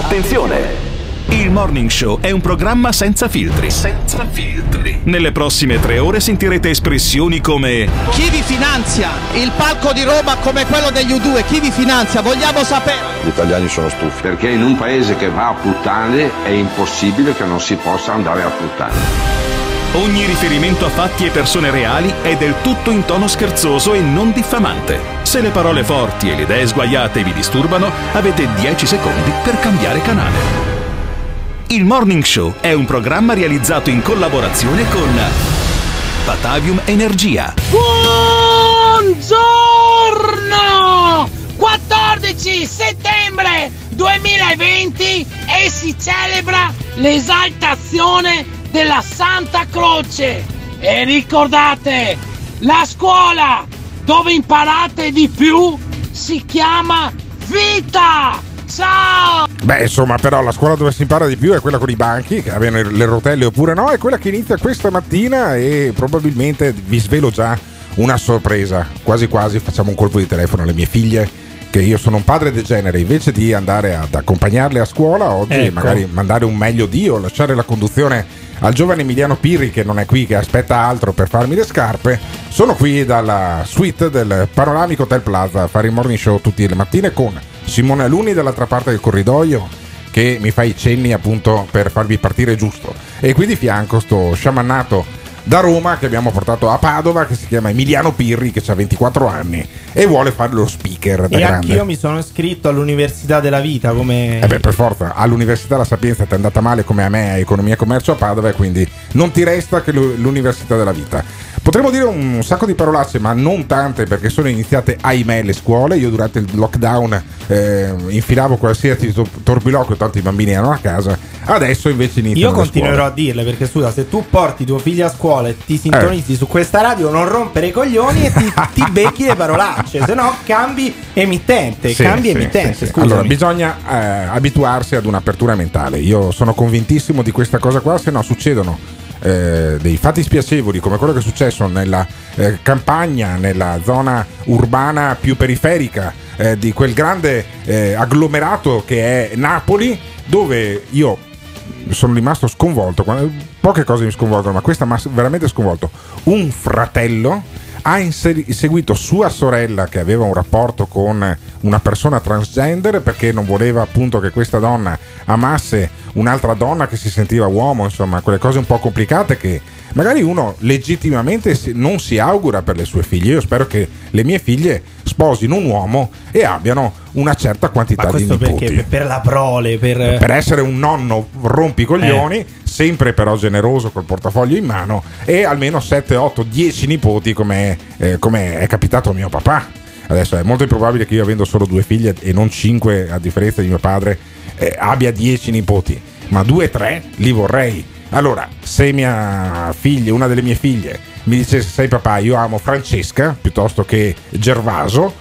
Attenzione! Il Morning Show è un programma senza filtri. Senza filtri. Nelle prossime tre ore sentirete espressioni come Chi vi finanzia? Il palco di Roma come quello degli U2, chi vi finanzia? Vogliamo sapere. Gli italiani sono stufi. Perché in un paese che va a puttane è impossibile che non si possa andare a puttane. Ogni riferimento a fatti e persone reali è del tutto in tono scherzoso e non diffamante. Se le parole forti e le idee sguaiate vi disturbano, avete 10 secondi per cambiare canale. Il Morning Show è un programma realizzato in collaborazione con Batavium Energia. Buongiorno! 14 settembre 2020 e si celebra l'esaltazione della Santa Croce. E ricordate, la scuola dove imparate di più si chiama vita! Ciao! Beh, insomma, però la scuola dove si impara di più è quella con i banchi, che abbiano le rotelle oppure no, è quella che inizia questa mattina e probabilmente vi svelo già una sorpresa. Quasi quasi facciamo un colpo di telefono alle mie figlie che io sono un padre degenere, invece di andare ad accompagnarle a scuola, oggi Ecco. magari mandare un meglio Dio, lasciare la conduzione al giovane Emiliano Pirri che non è qui, che aspetta altro per farmi le scarpe, sono qui dalla suite del Panoramico Hotel Plaza a fare il morning show tutte le mattine con Simone Aluni dall'altra parte del corridoio che mi fa i cenni appunto per farvi partire giusto. E qui di fianco sto sciamannato da Roma che abbiamo portato a Padova che si chiama Emiliano Pirri che ha 24 anni e vuole fare lo speaker da E grande. anch'io mi sono iscritto all'Università della Vita come... Eh beh, per forza, all'Università La Sapienza ti è andata male come a me a Economia e Commercio a Padova e quindi non ti resta che l'u- l'Università della Vita. Potremmo dire un sacco di parolacce, ma non tante perché sono iniziate, ahimè, le scuole. Io durante il lockdown eh, infilavo qualsiasi to- tanto i bambini erano a casa. Adesso invece iniziano Io continuerò a dirle perché scusa, se tu porti tuo figlio a scuola e ti sintonizzi Eh. su questa radio, non rompere i coglioni e ti, ti becchi le parolacce, se no cambi emittente, Sì, cambi sì, emittente, sì. Allora, bisogna eh, abituarsi ad un'apertura mentale. Io sono convintissimo di questa cosa qua, se no succedono eh, dei fatti spiacevoli come quello che è successo nella eh, campagna, nella zona urbana più periferica eh, di quel grande eh, agglomerato che è Napoli, dove io sono rimasto sconvolto. Poche cose mi sconvolgono, ma questa mi ha veramente sconvolto. Un fratello ha inseri- seguito sua sorella che aveva un rapporto con una persona transgender perché non voleva appunto che questa donna amasse un'altra donna che si sentiva uomo, insomma, quelle cose un po' complicate che magari uno legittimamente non si augura per le sue figlie. Io spero che le mie figlie sposino un uomo e abbiano una certa quantità Ma di questo nipoti perché? Per la prole, per... per essere un nonno rompicoglioni, sempre però generoso col portafoglio in mano e almeno 7, 8, 10 nipoti come eh, come è capitato a mio papà. Adesso è molto improbabile che io avendo solo due figlie e non 5 a differenza di mio padre eh, abbia 10 nipoti, ma 2, 3 li vorrei. Allora, se mia figlia, una delle mie figlie, mi dicesse sai papà, io amo Francesca piuttosto che Gervaso,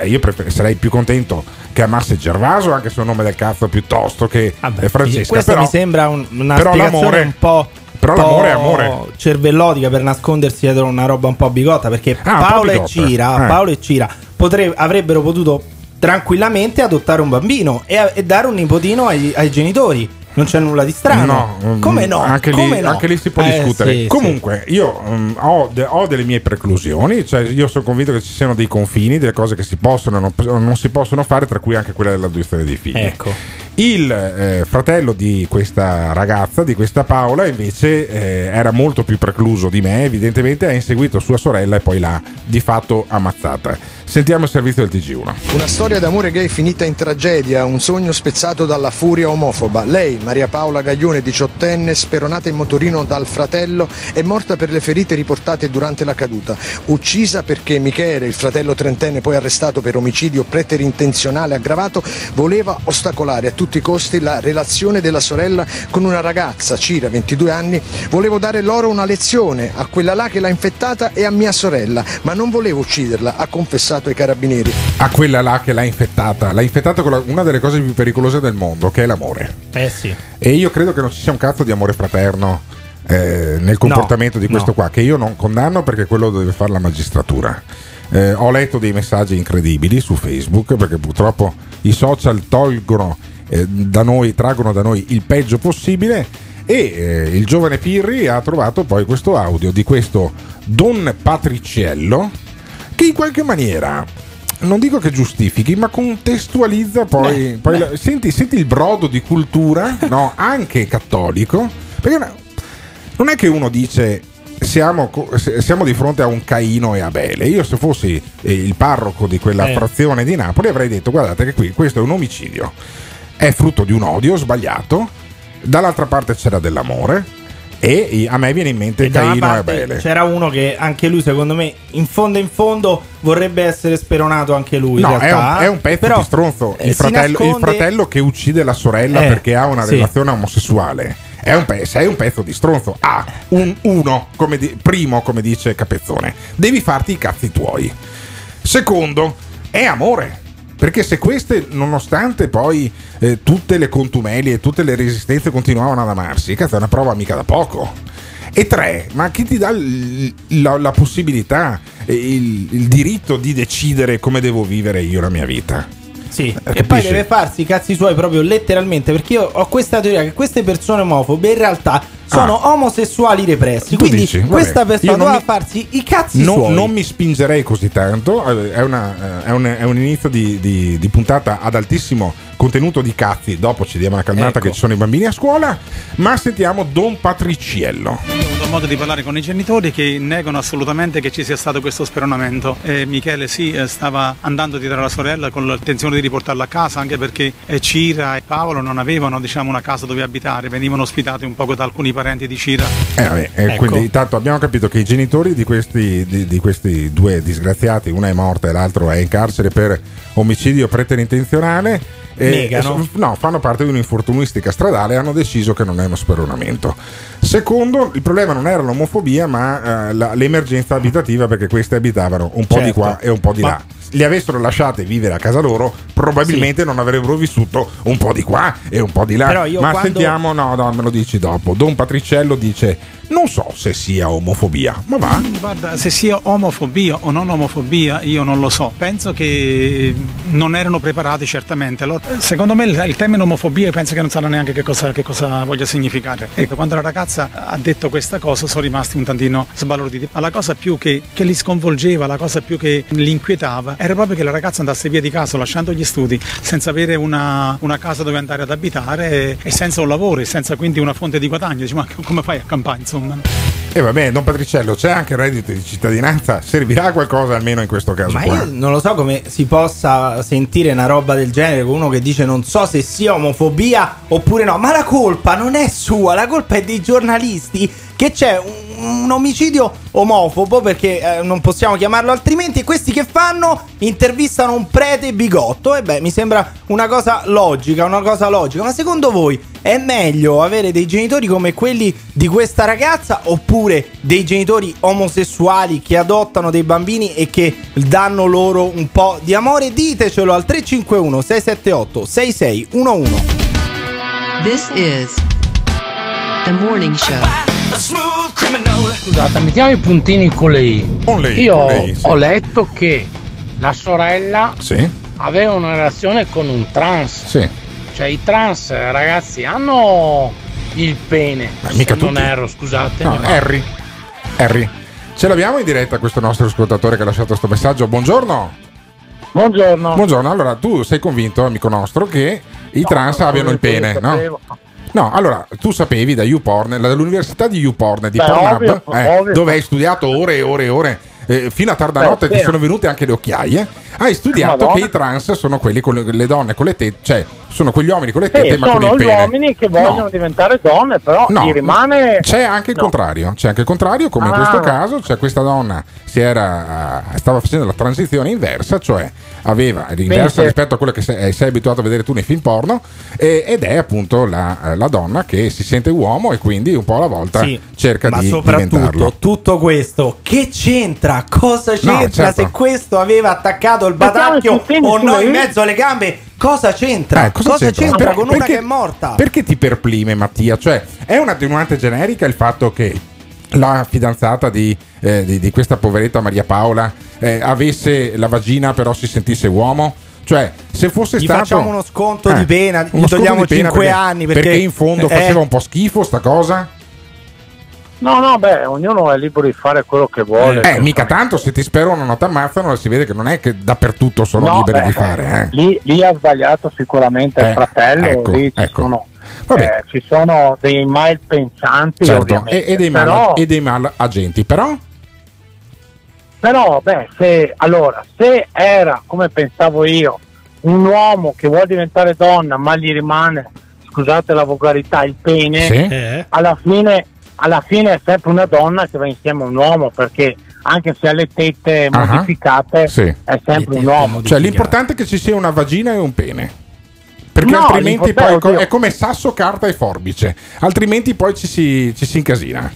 eh, io prefer- sarei più contento che amasse Gervaso anche se è un nome del cazzo piuttosto che eh, Francesca. Questa però, mi sembra un- una però spiegazione un po'. però l'amore è amore. cervellotica per nascondersi dietro una roba un po' bigotta perché Ah, un po' Paolo e. Cira, Eh. Paolo e Cira potre- avrebbero potuto tranquillamente adottare un bambino e, e dare un nipotino ai, ai genitori. Non c'è nulla di strano. No, Come mm, no? Anche, Come lì, no? anche lì si può Eh, discutere. sì, Comunque, io mm, ho, de- ho delle mie preclusioni, cioè io sono convinto che ci siano dei confini, delle cose che si possono e non, non si possono fare, tra cui anche quella dell'adozione dei figli. Ecco. Il eh, fratello di questa ragazza, di questa Paola, invece eh, era molto più precluso di me, evidentemente ha inseguito sua sorella e poi l'ha di fatto ammazzata. Sentiamo il servizio del TG1. Una storia d'amore gay finita in tragedia, un sogno spezzato dalla furia omofoba. Lei, Maria Paola Gaglione, diciottenne, speronata in motorino dal fratello, è morta per le ferite riportate durante la caduta. Uccisa perché Michele, il fratello trentenne poi arrestato per omicidio preterintenzionale aggravato, voleva ostacolare a tutti i costi la relazione della sorella con una ragazza, Cira, 22 anni. Volevo dare loro una lezione, a quella là che l'ha infettata e a mia sorella, ma non volevo ucciderla, ha confessato ai carabinieri. A quella là che l'ha infettata, l'ha infettata con la- una delle cose più pericolose del mondo, che è l'amore. Eh sì. E io credo che non ci sia un cazzo di amore fraterno eh, nel comportamento di questo no. qua, che io non condanno perché quello deve fare la magistratura. Eh, ho letto dei messaggi incredibili su Facebook perché purtroppo i social tolgono eh, da noi, traggono da noi il peggio possibile e eh, il giovane Pirri ha trovato poi questo audio di questo Don Patriciello che in qualche maniera non dico che giustifichi, ma contestualizza poi. Beh, poi beh. La, senti, senti, il brodo di cultura, no, anche cattolico. Perché non è che uno dice. Siamo, siamo, di fronte a un Caino e Abele. Io, se fossi eh, il parroco di quella eh. frazione di Napoli, avrei detto: Guardate, che qui questo è un omicidio, è frutto di un odio sbagliato. Dall'altra parte c'era dell'amore e a me viene in mente Caino Abele. C'era uno che anche lui, secondo me, in fondo in fondo vorrebbe essere speronato anche lui. No, è un, è un, pezzo Però, di stronzo. Il, fratello, nasconde... il fratello, che uccide la sorella eh, perché ha una sì. relazione omosessuale. È un, pe- sei un pezzo di stronzo. Ah, un uno, come di- primo, come dice Capezzone. Devi farti i cazzi tuoi. Secondo, è amore perché se queste, nonostante poi eh, tutte le contumelie e tutte le resistenze continuavano ad amarsi, cazzo è una prova mica da poco. E tre, ma chi ti dà l- la, la, possibilità, il, il diritto di decidere come devo vivere io la mia vita? Sì, Capisci? e poi deve farsi i cazzi suoi proprio letteralmente perché io ho questa teoria che queste persone omofobe in realtà sono ah. omosessuali repressi. Quindi dici, questa persona doveva mi... farsi i cazzi non, suoi. Non mi spingerei così tanto. Eh, è, una, eh, è, un, è un, inizio di, di, di, puntata ad altissimo contenuto di cazzi. Dopo ci diamo una calmata ecco. che ci sono i bambini a scuola. Ma sentiamo Don Patriciello. Ho avuto modo di parlare con i genitori che negano assolutamente che ci sia stato questo speronamento. E Michele sì, eh, stava andando dietro la sorella con l'intenzione di riportarla a casa, anche perché Cira e Paolo non avevano diciamo, una casa dove abitare, venivano ospitati un po' da alcuni parenti di Cira. Eh, vabbè, eh, ecco. Quindi intanto abbiamo capito che i genitori di questi, di, di questi due disgraziati, una è morta e l'altro è in carcere per omicidio preterintenzionale. Negano. no, fanno parte di un'infortunistica stradale e hanno deciso che non è uno speronamento. Secondo, il problema non era l'omofobia, ma eh, la, l'emergenza abitativa perché questi abitavano un po' certo. di qua certo. e un po' di ma, là li avessero lasciati vivere a casa loro, probabilmente sì. non avrebbero vissuto un po' di qua e un po' di là. Ma quando... sentiamo, no, no, me lo dici dopo. Don Patriciello dice: Non so se sia omofobia, ma va. Guarda, se sia omofobia o non omofobia, io non lo so. Penso che non erano preparati certamente. Allora, secondo me il, il termine omofobia penso che non sanno neanche che cosa, che cosa voglia significare. Ecco, quando la ragazza ha detto questa cosa sono rimasti un tantino sbalorditi. Ma la cosa più che, che li sconvolgeva, la cosa più che li inquietava era proprio che la ragazza andasse via di casa lasciando gli studi senza avere una, una casa dove andare ad abitare e, e, senza un lavoro e senza quindi una fonte di guadagno. Dici, ma come fai a campare insomma? E eh vabbè, Don Patriciello, c'è anche il reddito di cittadinanza, servirà qualcosa almeno in questo caso. Ma qua. io non lo so come si possa sentire una roba del genere con uno che dice non so se sia omofobia oppure no, ma la colpa non è sua, la colpa è dei giornalisti che c'è un un omicidio omofobo perché eh, non possiamo chiamarlo altrimenti. E questi che fanno intervistano un prete bigotto. E beh, mi sembra una cosa logica, una cosa logica. Ma secondo voi è meglio avere dei genitori come quelli di questa ragazza oppure dei genitori omosessuali che adottano dei bambini e che danno loro un po' di amore? Ditecelo al 351 678 6611. This is the morning show. Scusate, mettiamo i puntini con lei. Con lei Io con lei, sì. ho letto che la sorella sì. aveva una relazione con un trans. Sì. Cioè i trans ragazzi hanno il pene. Ma mica non tutti. erro, scusate. No, Harry. Harry. Ce l'abbiamo in diretta questo nostro ascoltatore che ha lasciato questo messaggio. Buongiorno. Buongiorno. Buongiorno. Allora, tu sei convinto, amico nostro, che i no, trans abbiano il pene, no? No, allora tu sapevi da YouPorn, dall'università di YouPorn, di Beh, Pornhub, ovvio, eh, ovvio. dove hai studiato ore e ore e ore, eh, fino a tarda Beh, notte ti sono venute anche le occhiaie. Hai studiato Madonna. che i trans sono quelli con le, le donne con le tette, cioè sono quegli uomini con le tette sì, ma con il pene. Sono gli uomini che vogliono no. diventare donne, però no, rimane... C'è anche il no. contrario, c'è anche il contrario, come ah. in questo caso, cioè questa donna si era, stava facendo la transizione inversa, cioè aveva inversa rispetto a quello che sei, sei, abituato a vedere tu nei film porno, e, ed è appunto la, la, donna che si sente uomo e quindi un po' alla volta sì, cerca ma di soprattutto diventarlo. tutto questo, che c'entra? Cosa c'entra no, certo. se questo aveva attaccato il batacchio o no in mezzo alle gambe? Cosa c'entra? Eh, cosa, cosa, c'entra, c'entra con perché, una che è morta? Perché ti perplime, Mattia? Cioè, è un'attenuante generica il fatto che la fidanzata di, eh, di, di questa poveretta Maria Paola eh, avesse la vagina però si sentisse uomo? Cioè, se fosse Gli stato. facciamo uno sconto Eh, di pena, gli uno sconto togliamo di pena 5 perché- anni perché, in fondo eh, faceva un po' schifo sta cosa. No, no, beh, ognuno è libero di fare quello che vuole. Eh, mica tanto, se ti sperano non ti ammazzano, si vede che non è che dappertutto sono No, liberi beh, di fare. Eh. Lì, lì ha sbagliato sicuramente Eh, il fratello, ecco, lì ci, ecco. sono, eh, ci sono dei malpensanti Certo, ovviamente, e, e dei mal, però, e dei mal agenti, però però, beh, se, allora, se era, come pensavo io, un uomo che vuole diventare donna ma gli rimane, scusate la volgarità, il pene, Sì. Eh. alla, fine, alla fine è sempre una donna che va insieme a un uomo perché anche se ha le tette Ah, modificate sì. è sempre un uomo. Cioè, l'importante è che ci sia una vagina e un pene. Perché No, altrimenti poi è co- è come sasso, carta e forbice. Altrimenti poi ci si, ci si incasina.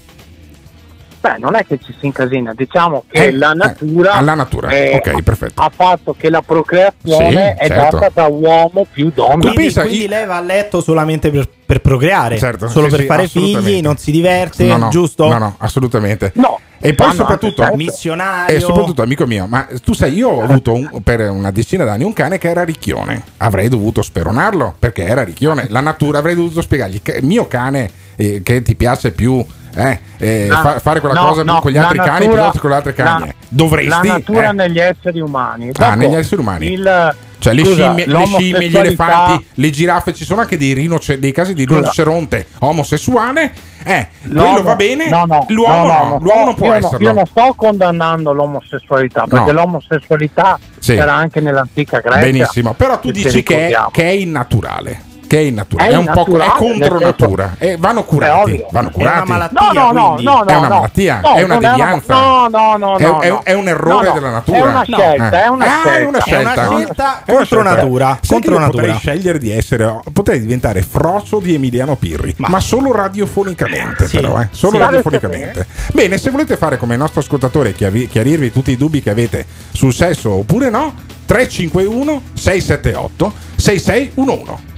Beh, non è che ci si incasina, diciamo che Eh, la eh, natura, alla natura, eh, ok, perfetto. ha fatto che la procreazione Sì, è certo. data da uomo più donna. Quindi, pensa, quindi io- lei va a letto solamente per, per procreare, Certo, solo sì, per sì, fare figli, non si diverte, No, no, giusto? No, no, assolutamente. No. E poi No, soprattutto. Missionario. E soprattutto, amico mio, ma tu sai, io ho avuto un- per una decina d'anni un cane che era ricchione. Avrei dovuto speronarlo perché era ricchione. La natura avrei dovuto spiegargli che il mio cane eh, che ti piace più. Eh, eh, No, fa- fare quella no, cosa no, con gli altri cani natura- piuttosto che con le altre cani. la- Dovresti. La natura eh. negli esseri umani. Ah, Dopo, negli esseri umani. il- Cioè, le scusa, scimmie, le scimmie, gli elefanti, le giraffe, ci sono anche dei, rinoce- dei casi di rinoceronte omosessuale. Eh, quello va bene, no, no, l'uomo no, no, l'uomo non può esserlo. io non sto condannando l'omosessualità, perché l'omosessualità Sì. c'era anche nell'antica Grecia. Benissimo, però tu dici che che è innaturale. Che è innaturale, È è, un po' è contro natura. E vanno È curati. Vanno È curati. una malattia, No, no, no, È no, una no. malattia, No, è una devianza. No, no, no, È- no, è- no. è un errore No, no, della natura. È una No. scelta, è una Ah, scelta. è una scelta. È una scelta È una contro scelta. natura, Sai contro natura. Potrei scegliere di essere, potrei diventare frocio di Emiliano Pirri, ma, solo radiofonicamente, Sì. però, eh. solo Sì. radiofonicamente. Bene, se volete fare come il nostro ascoltatore, chiarirvi tutti i dubbi che avete sul sesso oppure no, 351 678 6611.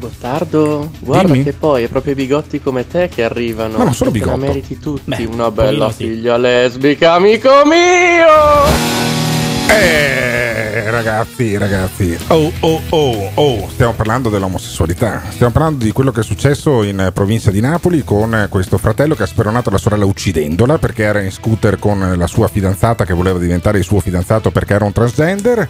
Bastardo, guarda Dimmi. che poi è proprio i bigotti come te che arrivano. Ma non sono te la meriti tutti, Beh, una un bella sì. figlia lesbica, amico mio! Eh, ragazzi, ragazzi. Oh, oh, oh, oh. Stiamo parlando dell'omosessualità. Stiamo parlando di quello che è successo in provincia di Napoli con questo fratello che ha speronato la sorella uccidendola perché era in scooter con la sua fidanzata che voleva diventare il suo fidanzato perché era un transgender.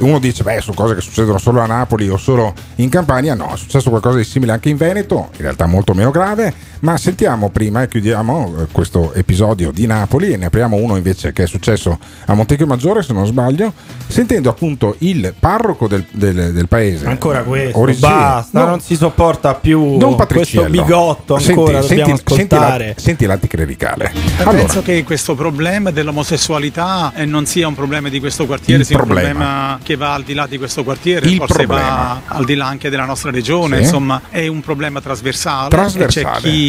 Uno dice, beh, sono cose che succedono solo a Napoli o solo in Campania. No, è successo qualcosa di simile anche in Veneto, in realtà molto meno grave. Ma sentiamo prima e chiudiamo eh, questo episodio di Napoli e ne apriamo uno invece che è successo a Montecchio Maggiore, se non sbaglio, sentendo appunto il parroco del, del- del paese. Ancora questo, Ori- sì, basta, no, non si sopporta più Don questo bigotto Senti- ancora, dobbiamo senti, senti, la- ascoltare. senti l'anticlericale. Eh, Allora, Penso che questo problema dell'omosessualità eh, non sia un problema di questo quartiere, Il sia problema. un problema che va al di là di questo quartiere, Il forse problema. va al di là anche della nostra regione, Sì. insomma è un problema trasversale. Trasversale. E c'è chi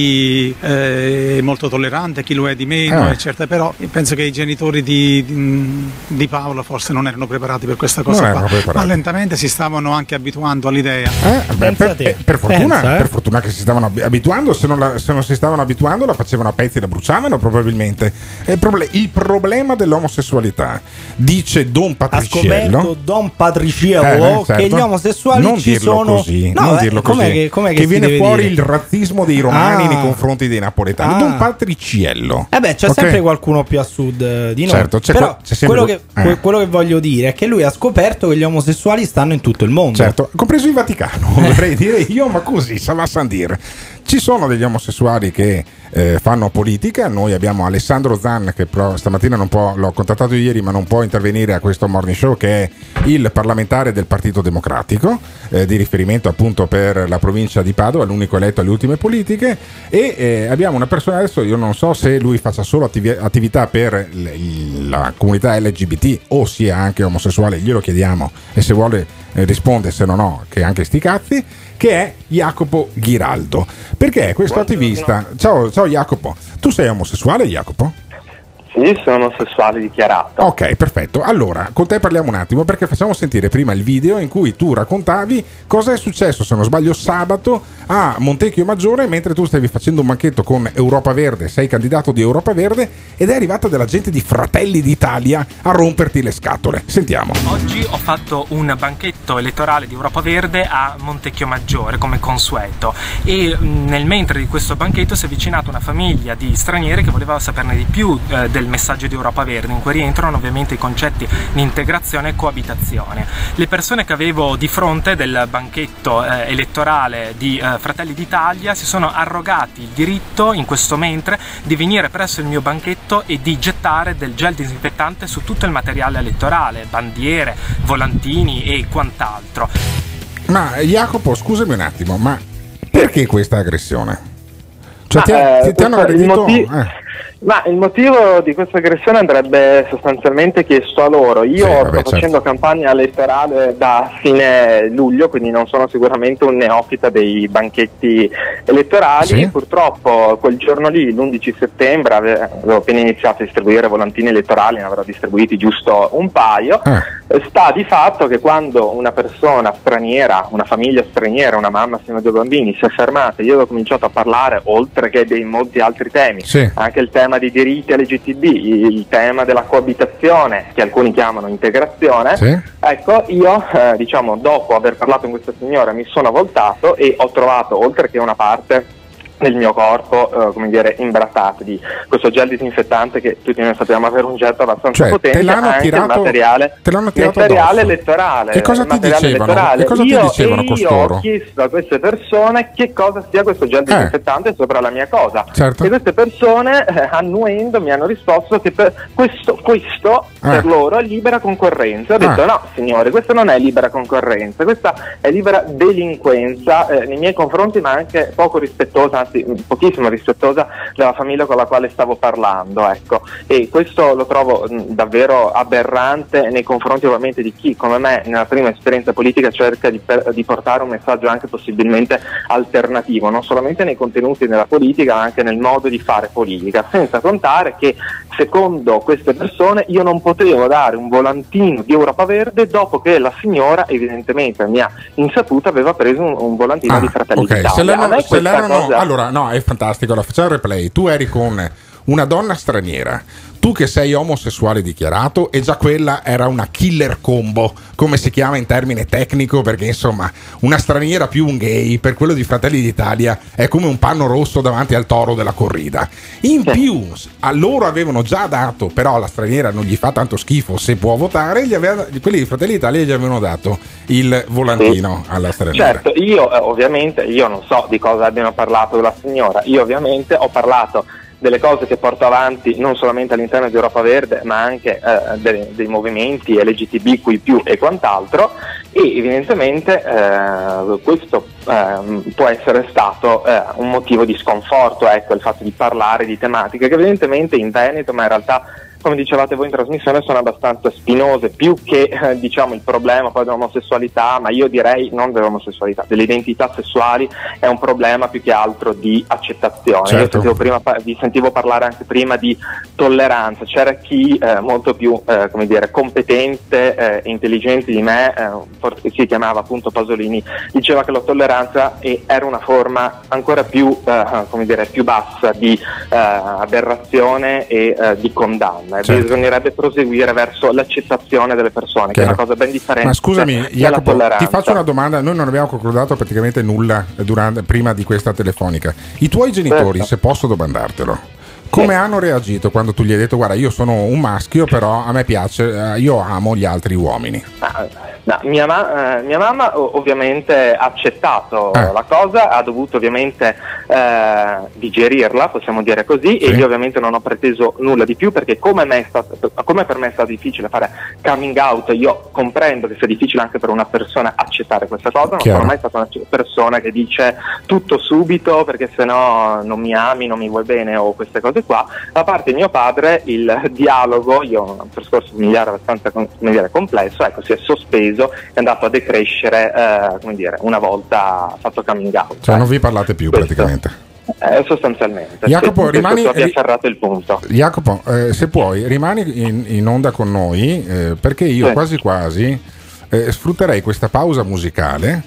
eh, è molto tollerante, chi lo è di meno, Eh. eccetera. però penso che i genitori di, di, Paolo forse non erano preparati per questa cosa Non qua, ma lentamente si stavano anche abituando all'idea. Eh, beh, per, per fortuna, Pensa, eh. per fortuna che si stavano abi- abituando, se non, la- se non si stavano abituando la facevano a pezzi e la bruciavano probabilmente. Il, proble- il problema dell'omosessualità, dice Don Ha Patriciello, scoperto Don Patriciello Eh, certo. che gli omosessuali non ci sono così, No, non eh, dirlo com'è così. che, com'è che, che viene fuori dire? il razzismo dei romani Ah. Nei confronti dei napoletani. Ah. Don Patriciello. Eh beh, c'è Ok? sempre qualcuno più a sud eh, di noi. Certo, c'è Però c'è sempre quello, quel- che, eh. que- quello che voglio dire è che lui ha scoperto che gli omosessuali stanno in tutto il mondo. Certo, compreso il Vaticano, vorrei dire io, ma così, ça va sans dire. Ci sono degli omosessuali che eh, fanno politica, noi abbiamo Alessandro Zan che però stamattina non può, l'ho contattato ieri ma non può intervenire a questo morning show che è il parlamentare del Partito Democratico eh, di riferimento appunto per la provincia di Padova, l'unico eletto alle ultime politiche. E eh, abbiamo una persona adesso, io non so se lui faccia solo attivi- attività per l- la comunità LGBT o sia anche omosessuale, glielo chiediamo e se vuole eh, risponde, se no no, che anche sti cazzi, che è Jacopo Ghiraldo. Perché questo attivista... Ciao, ciao Jacopo, tu sei omosessuale Jacopo? Sì, sono omosessuale dichiarato. Ok, perfetto. Allora, con te parliamo un attimo perché facciamo sentire prima il video in cui tu raccontavi cosa è successo, se non sbaglio, sabato a Montecchio Maggiore mentre tu stavi facendo un banchetto con Europa Verde, sei candidato di Europa Verde ed è arrivata della gente di Fratelli d'Italia a romperti le scatole. Sentiamo. Oggi ho fatto un banchetto elettorale di Europa Verde a Montecchio Maggiore come consueto e mh, nel mentre di questo banchetto si è avvicinata una famiglia di stranieri che voleva saperne di più eh, del messaggio di Europa Verde in cui rientrano ovviamente i concetti di integrazione e coabitazione. Le persone che avevo di fronte del banchetto eh, elettorale di eh, Fratelli d'Italia si sono arrogati il diritto in questo mentre di venire presso il mio banchetto e di gettare del gel disinfettante su tutto il materiale elettorale, bandiere, volantini e quant'altro. Ma Jacopo, scusami un attimo, ma perché questa aggressione? Cioè, Ma, ti, eh, ti- ti hanno aggredito? motivo- eh. Ma il motivo di questa aggressione andrebbe sostanzialmente chiesto a loro. Io Sì, sto vabbè, certo. facendo campagna elettorale da fine luglio, quindi non sono sicuramente un neofita dei banchetti elettorali. Sì. Purtroppo quel giorno lì, l'11 settembre, ave- avevo appena iniziato a distribuire volantini elettorali, ne avrò distribuiti giusto un paio. Eh, Sta di fatto che quando una persona straniera, una famiglia straniera, una mamma assieme a due bambini si è fermata, io ho cominciato a parlare, oltre che dei molti altri temi, Sì. anche il tema dei diritti LGTB, il tema della coabitazione, che alcuni chiamano integrazione, Sì. ecco, io eh, diciamo dopo aver parlato con questa signora mi sono voltato e ho trovato, oltre che una parte nel mio corpo, eh, come dire, imbrattato di questo gel disinfettante che tutti noi sappiamo avere un getto abbastanza Cioè, potente, te l'hanno anche tirato- materiale, te l'hanno tirato materiale addosso. elettorale. Che cosa ti dicevano? elettorale. Che cosa ti io, dicevano e costoro? Io ho chiesto a queste persone che cosa sia questo gel disinfettante sopra la mia cosa. Certo. E queste persone, eh, annuendo, mi hanno risposto che per questo, questo Ah. per loro è libera concorrenza. Ho detto Ah. no, signore, questa non è libera concorrenza, questa è libera delinquenza eh, nei miei confronti, ma anche poco rispettosa, anzi pochissimo rispettosa della famiglia con la quale stavo parlando. Ecco. E questo lo trovo davvero aberrante nei confronti ovviamente di chi, come me, nella prima esperienza politica cerca di, per- di portare un messaggio anche possibilmente alternativo, non solamente nei contenuti della politica, ma anche nel modo di fare politica, senza contare che secondo queste persone io non potevo dare un volantino di Europa Verde dopo che la signora evidentemente a mia insaputa aveva preso un, un volantino di Fratelli Ah, Ok, d'Italia. se l'erano, se l'erano- cosa- allora no, è fantastico. Allora, facciamo il replay. Tu eri con una donna straniera, tu che sei omosessuale dichiarato, e già quella era una killer combo, come si chiama in termine tecnico, perché insomma, una straniera più un gay, per quello di Fratelli d'Italia, è come un panno rosso davanti al toro della corrida. In più, a loro avevano già dato, però la straniera non gli fa tanto schifo se può votare, aveva- quelli di Fratelli d'Italia gli avevano dato il volantino alla straniera. Certo, io eh, ovviamente, io non so di cosa abbiano parlato la signora, io ovviamente ho parlato delle cose che porto avanti non solamente all'interno di Europa Verde ma anche eh, dei, dei movimenti LGTB qui più e quant'altro. E evidentemente eh, questo ehm, può essere stato eh, un motivo di sconforto, ecco, il fatto di parlare di tematiche che evidentemente in Veneto ma in realtà come dicevate voi in trasmissione, sono abbastanza spinose, più che eh, diciamo il problema poi dell'omosessualità, ma io direi non dell'omosessualità, delle identità sessuali è un problema più che altro di accettazione. Io Certo. sentivo prima, vi sentivo parlare anche prima di tolleranza, c'era chi eh, molto più eh, come dire, competente eh, e intelligente di me, eh, forse si chiamava appunto Pasolini, diceva che la tolleranza era una forma ancora più, eh, come dire, più bassa di aberrazione e di condanna. E Certo. Bisognerebbe proseguire verso l'accettazione delle persone, che è una Chiaro. cosa ben differente Ma scusami, dalla Jacopo, ti faccio una domanda. Noi non abbiamo concordato praticamente nulla durante- prima di questa telefonica. I tuoi genitori, Certo. se posso domandartelo, come hanno reagito quando tu gli hai detto: Guarda, io sono un maschio, però a me piace, eh, io amo gli altri uomini? Ah, no, mia, ma- eh, mia mamma ovviamente ha accettato Eh. la cosa, ha dovuto ovviamente eh, digerirla, possiamo dire così, e Sì. io ovviamente non ho preteso nulla di più perché come, me è stato- come per me è stato difficile fare coming out, io comprendo che sia difficile anche per una persona accettare questa cosa, non Chiaro. sono mai stata una persona che dice tutto subito perché sennò non mi ami, non mi vuoi bene o queste cose qua. Da parte di mio padre il dialogo, io ho un percorso familiare abbastanza dire, complesso, ecco, si è sospeso, è andato a decrescere eh, come dire, una volta fatto coming out. Cioè, non vi parlate più Questo. praticamente. Eh, sostanzialmente. Jacopo, sì, rimani- abbia afferrato il punto. Jacopo, eh, se puoi, rimani in, in onda con noi eh, perché io Sì. quasi quasi eh, sfrutterei questa pausa musicale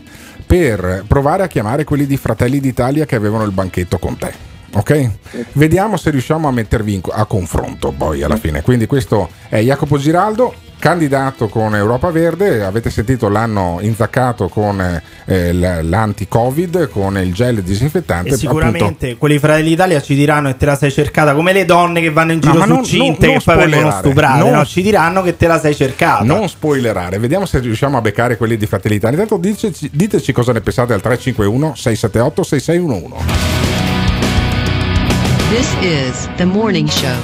per provare a chiamare quelli di Fratelli d'Italia che avevano il banchetto con te. Ok? Vediamo se riusciamo a mettervi in- a confronto poi alla fine. Quindi questo è Jacopo Giraldo, candidato con Europa Verde. Avete sentito l'hanno inzaccato con eh, l'anti-Covid, con il gel disinfettante. E sicuramente appunto. quelli Fratelli d'Italia ci diranno che te la sei cercata come le donne che vanno in No, giro ma su non- cinte non- che poi non vengono stuprate. Non- no? Ci diranno che te la sei cercata. Non spoilerare, vediamo se riusciamo a beccare quelli di Fratelli d'Italia. Intanto diteci, diteci cosa ne pensate al 351 678 6611. This is the morning show.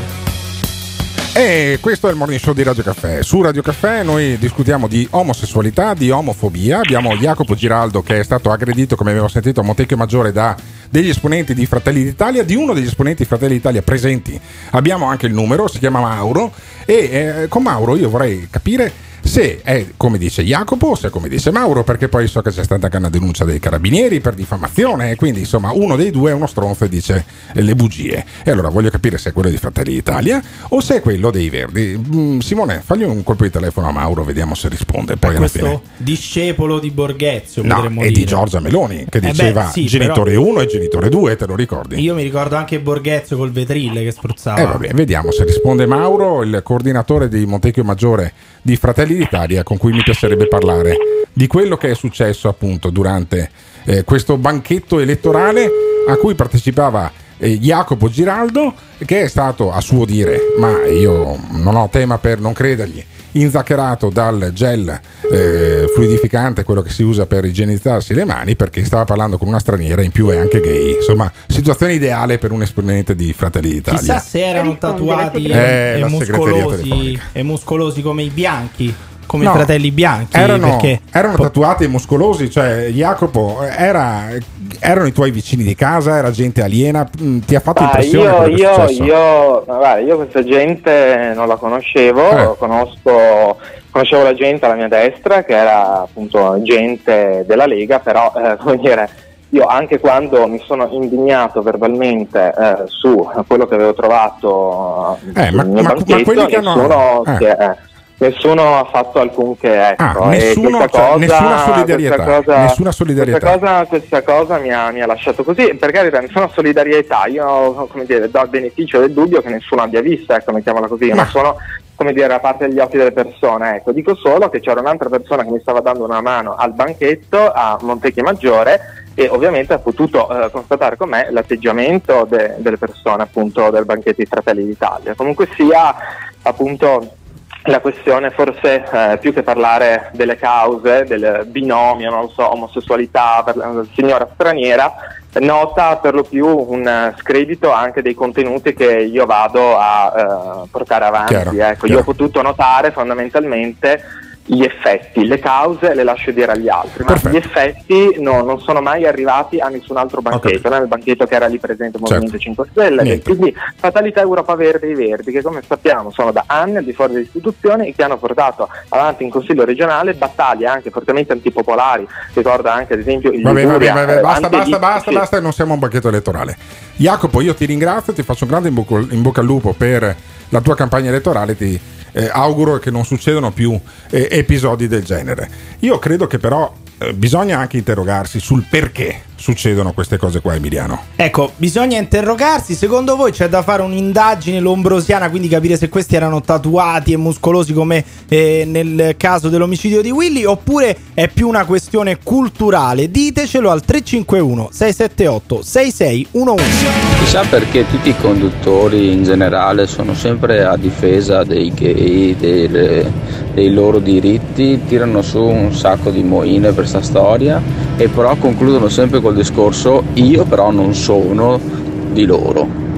E questo è il morning show di Radio Caffè. Su Radio Caffè noi discutiamo di omosessualità, di omofobia. Abbiamo Jacopo Giraldo che è stato aggredito, come abbiamo sentito, a Montecchio Maggiore da degli esponenti di Fratelli d'Italia. Di uno degli esponenti di Fratelli d'Italia presenti abbiamo anche il numero, si chiama Mauro. E eh, con Mauro io vorrei capire se è come dice Jacopo se è come dice Mauro, perché poi so che c'è stata anche una denuncia dei carabinieri per diffamazione. E quindi insomma uno dei due è uno stronzo e dice le bugie. E allora voglio capire se è quello di Fratelli d'Italia o se è quello dei Verdi. Mm, Simone, fagli un colpo di telefono a Mauro, vediamo se risponde. Poi alla fine. Questo discepolo di Borghezio, No, dire. di Giorgia Meloni che Eh beh, diceva sì, genitore però- 1 e genitore 2, te lo ricordi? Io mi ricordo anche Borghezio col vetrille che spruzzava. Eh vabbè, vediamo se risponde Mauro, il coordinatore di Montecchio Maggiore di Fratelli d'Italia, con cui mi piacerebbe parlare di quello che è successo appunto durante eh, questo banchetto elettorale a cui partecipava eh, Jacopo Giraldo, che è stato a suo dire, ma io non ho tema per non credergli, inzaccherato dal gel eh, fluidificante, quello che si usa per igienizzarsi le mani, perché stava parlando con una straniera, in più è anche gay. Insomma, situazione ideale per un esponente di Fratelli d'Italia. Chissà se erano tatuati Eh, e, muscolosi, e muscolosi come i bianchi, come No, i fratelli bianchi. Erano, perché erano tatuati e muscolosi, cioè Jacopo era, erano i tuoi vicini di casa, era gente aliena, mm, ti ha fatto Ah, impressione io, che io, io, guarda, io questa gente non la conoscevo, Eh. conosco, conoscevo la gente alla mia destra che era appunto gente della Lega, però eh, come dire, io anche quando mi sono indignato verbalmente eh, su quello che avevo trovato eh, Eh, ma- ma- ma banchetto, quelli che hanno- eh. si è- nessuno ha fatto alcunché ecco, Ah, nessuno- cioè, cosa, nessuna solidarietà, questa cosa- nessuna solidarietà. questa cosa, questa cosa mi, ha, mi ha lasciato così, per carità, nessuna solidarietà, io come dire, do il beneficio del dubbio che nessuno abbia visto, ecco, mettiamola così, ma sono come dire, a parte degli occhi delle persone, ecco, dico solo che c'era un'altra persona che mi stava dando una mano al banchetto a Montecchio Maggiore e ovviamente ha potuto eh, constatare con me l'atteggiamento de- delle persone appunto del banchetto di Fratelli d'Italia. Comunque sia appunto la questione forse eh, più che parlare delle cause, del binomio, non lo so, omosessualità per la signora straniera, nota per lo più un scredito anche dei contenuti che io vado a eh, portare avanti. Chiaro, ecco. chiaro. Io ho potuto notare fondamentalmente gli effetti, le cause le lascio dire agli altri, ma Perfetto. gli effetti no, non sono mai arrivati a nessun altro banchetto, nel banchetto che era lì presente il Movimento 5 Stelle, Certo. Niente. e quindi Fatalità Europa Verde e i Verdi, che come sappiamo sono da anni al di fuori delle istituzioni e che hanno portato avanti in Consiglio regionale battaglie anche fortemente antipopolari, ricorda anche ad esempio il Vabbè, vabbè, Liguria, vabbè, eh, basta, anche basta, basta, sì. basta, non siamo un banchetto elettorale. Jacopo, io ti ringrazio, ti faccio un grande in bocca, in bocca al lupo per la tua campagna elettorale, ti eh, auguro che non succedano più eh, episodi del genere. Io credo che però bisogna anche interrogarsi sul perché succedono queste cose qua, Emiliano. Ecco, bisogna interrogarsi. Secondo voi c'è da fare un'indagine lombrosiana, quindi capire se questi erano tatuati e muscolosi come eh, nel caso dell'omicidio di Willy, oppure è più una questione culturale? Ditecelo al 351 678 6611. Chissà perché tutti i conduttori in generale sono sempre a difesa dei gay, delle- dei loro diritti, tirano su un sacco di moine per sta storia e però concludono sempre col discorso io però non sono di loro.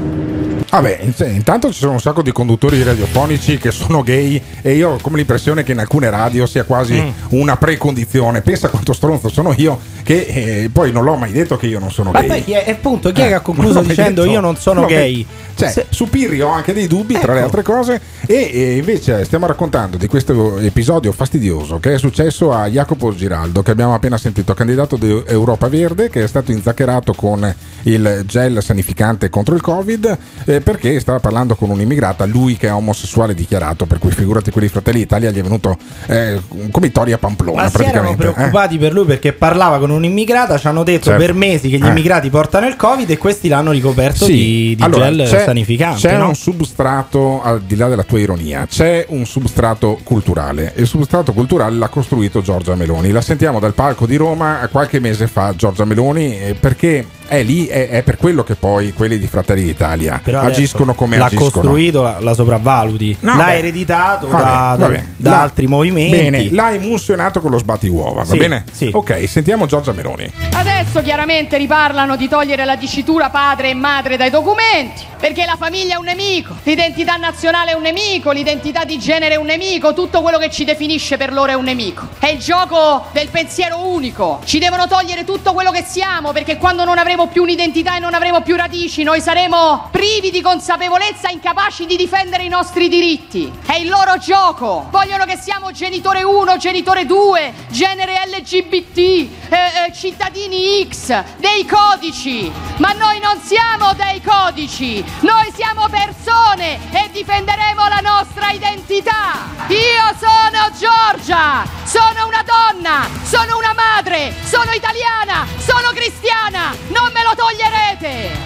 Vabbè, in- intanto ci sono un sacco di conduttori radiofonici che sono gay e io ho come l'impressione che in alcune radio sia quasi Mm. una precondizione. Pensa quanto stronzo sono io che eh, poi non l'ho mai detto che io non sono Ma gay. poi chi è, appunto, chi è che ha Eh, concluso dicendo detto. io non sono gay? Cioè, su Pirri ho anche dei dubbi, tra le Ecco. altre cose, e, e invece stiamo raccontando di questo episodio fastidioso che è successo a Jacopo Giraldo, che abbiamo appena sentito, candidato di Europa Verde, che è stato inzaccherato con il gel sanificante contro il Covid, eh, perché stava parlando con un'immigrata, lui che è omosessuale dichiarato, per cui figurati quelli Fratelli d'Italia gli è venuto eh, come i tori a Pamplona Ma si erano praticamente. eh. preoccupati per lui perché parlava con un'immigrata, ci hanno detto Certo. per mesi che gli Eh. immigrati portano il Covid e questi l'hanno ricoperto Sì, di, di allora, gel c'è- sanificante. C'è no? un substrato, al di là della tua ironia, c'è un substrato culturale. Il substrato culturale l'ha costruito Giorgia Meloni. La sentiamo dal palco di Roma qualche mese fa, Giorgia Meloni, eh, perché è lì, è, è per quello che poi quelli di Fratelli d'Italia Però agiscono come l'ha agiscono. costruito, la, la sopravvaluti, No, l'ha beh. ereditato Va da, bene, da- va da L'ha- altri movimenti. Bene, l'ha emulsionato con lo sbattiuova, va Sì, bene? sì. Ok, sentiamo Giorgia Meloni. Adesso chiaramente riparlano di togliere la dicitura padre e madre dai documenti, perché la famiglia è un nemico, l'identità nazionale è un nemico, l'identità di genere è un nemico, tutto quello che ci definisce per loro è un nemico. È il gioco del pensiero unico. Ci devono togliere tutto quello che siamo, perché quando non avremo più un'identità e non avremo più radici, noi saremo privi di consapevolezza, incapaci di difendere i nostri diritti. È il loro gioco. Vogliono che siamo genitore 1, genitore 2, genere LGBT, eh, eh, cittadini X, dei codici. Ma noi non siamo dei codici, noi siamo persone e difenderemo la nostra identità. Io sono Giorgia, sono una donna, sono una madre, sono italiana, sono cristiana. Non me lo toglierete.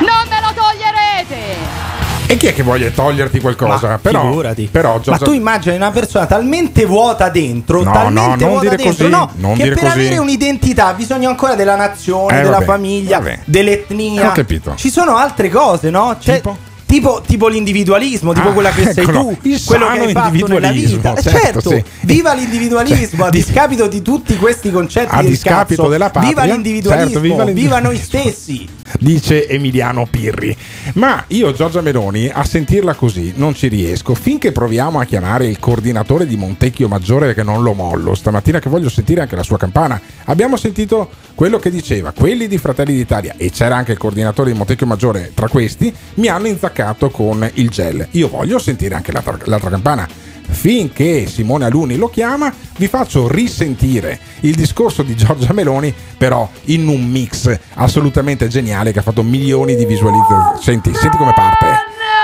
Non me lo toglierete. E chi è che voglia toglierti qualcosa? Ma però, figurati. però Ma Giorgia- tu immagini una persona talmente vuota dentro, No, talmente no, non vuota dire dentro, così, no, non che dire per così. avere un'identità ha bisogno ancora della nazione, Eh, della vabbè, famiglia, vabbè. dell'etnia. Ho capito. Ci sono altre cose, no? Cioè, tipo? Tipo, l'individualismo, tipo Ah, quella che sei eccolo, tu, quello che hai fatto nella vita. Eh, certo, certo, sì. viva l'individualismo a discapito di tutti questi concetti A discapito cazzo. della patria. Viva l'individualismo, Certo, viva viva noi l'individualismo. stessi. Dice Emiliano Pirri. Ma io, Giorgia Meloni, a sentirla così non ci riesco. Finché proviamo a chiamare il coordinatore di Montecchio Maggiore, che non lo mollo, stamattina che voglio sentire anche la sua campana. Abbiamo sentito quello che diceva, quelli di Fratelli d'Italia, e c'era anche il coordinatore di Montecchio Maggiore tra questi, mi hanno inzaccato con il gel. Io voglio sentire anche l'altra, l'altra campana. Finché Simone Aluni lo chiama, vi faccio risentire il discorso di Giorgia Meloni, però in un mix assolutamente geniale che ha fatto milioni di visualizzazioni. Senti, senti come parte.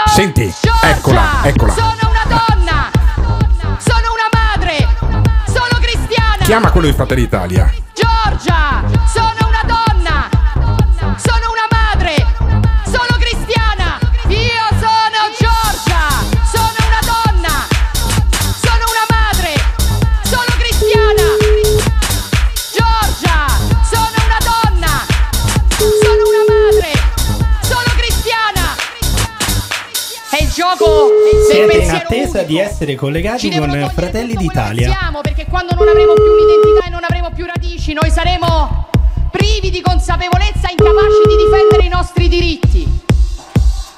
Senti, eccola, eccola. Sono una donna, sono una madre, sono cristiana. Chiama quello di Fratelli d'Italia. Siete in attesa unico. di essere collegati con Fratelli d'Italia. siamo perché quando non avremo più un'identità e non avremo più radici, noi saremo privi di consapevolezza, incapaci di difendere i nostri diritti.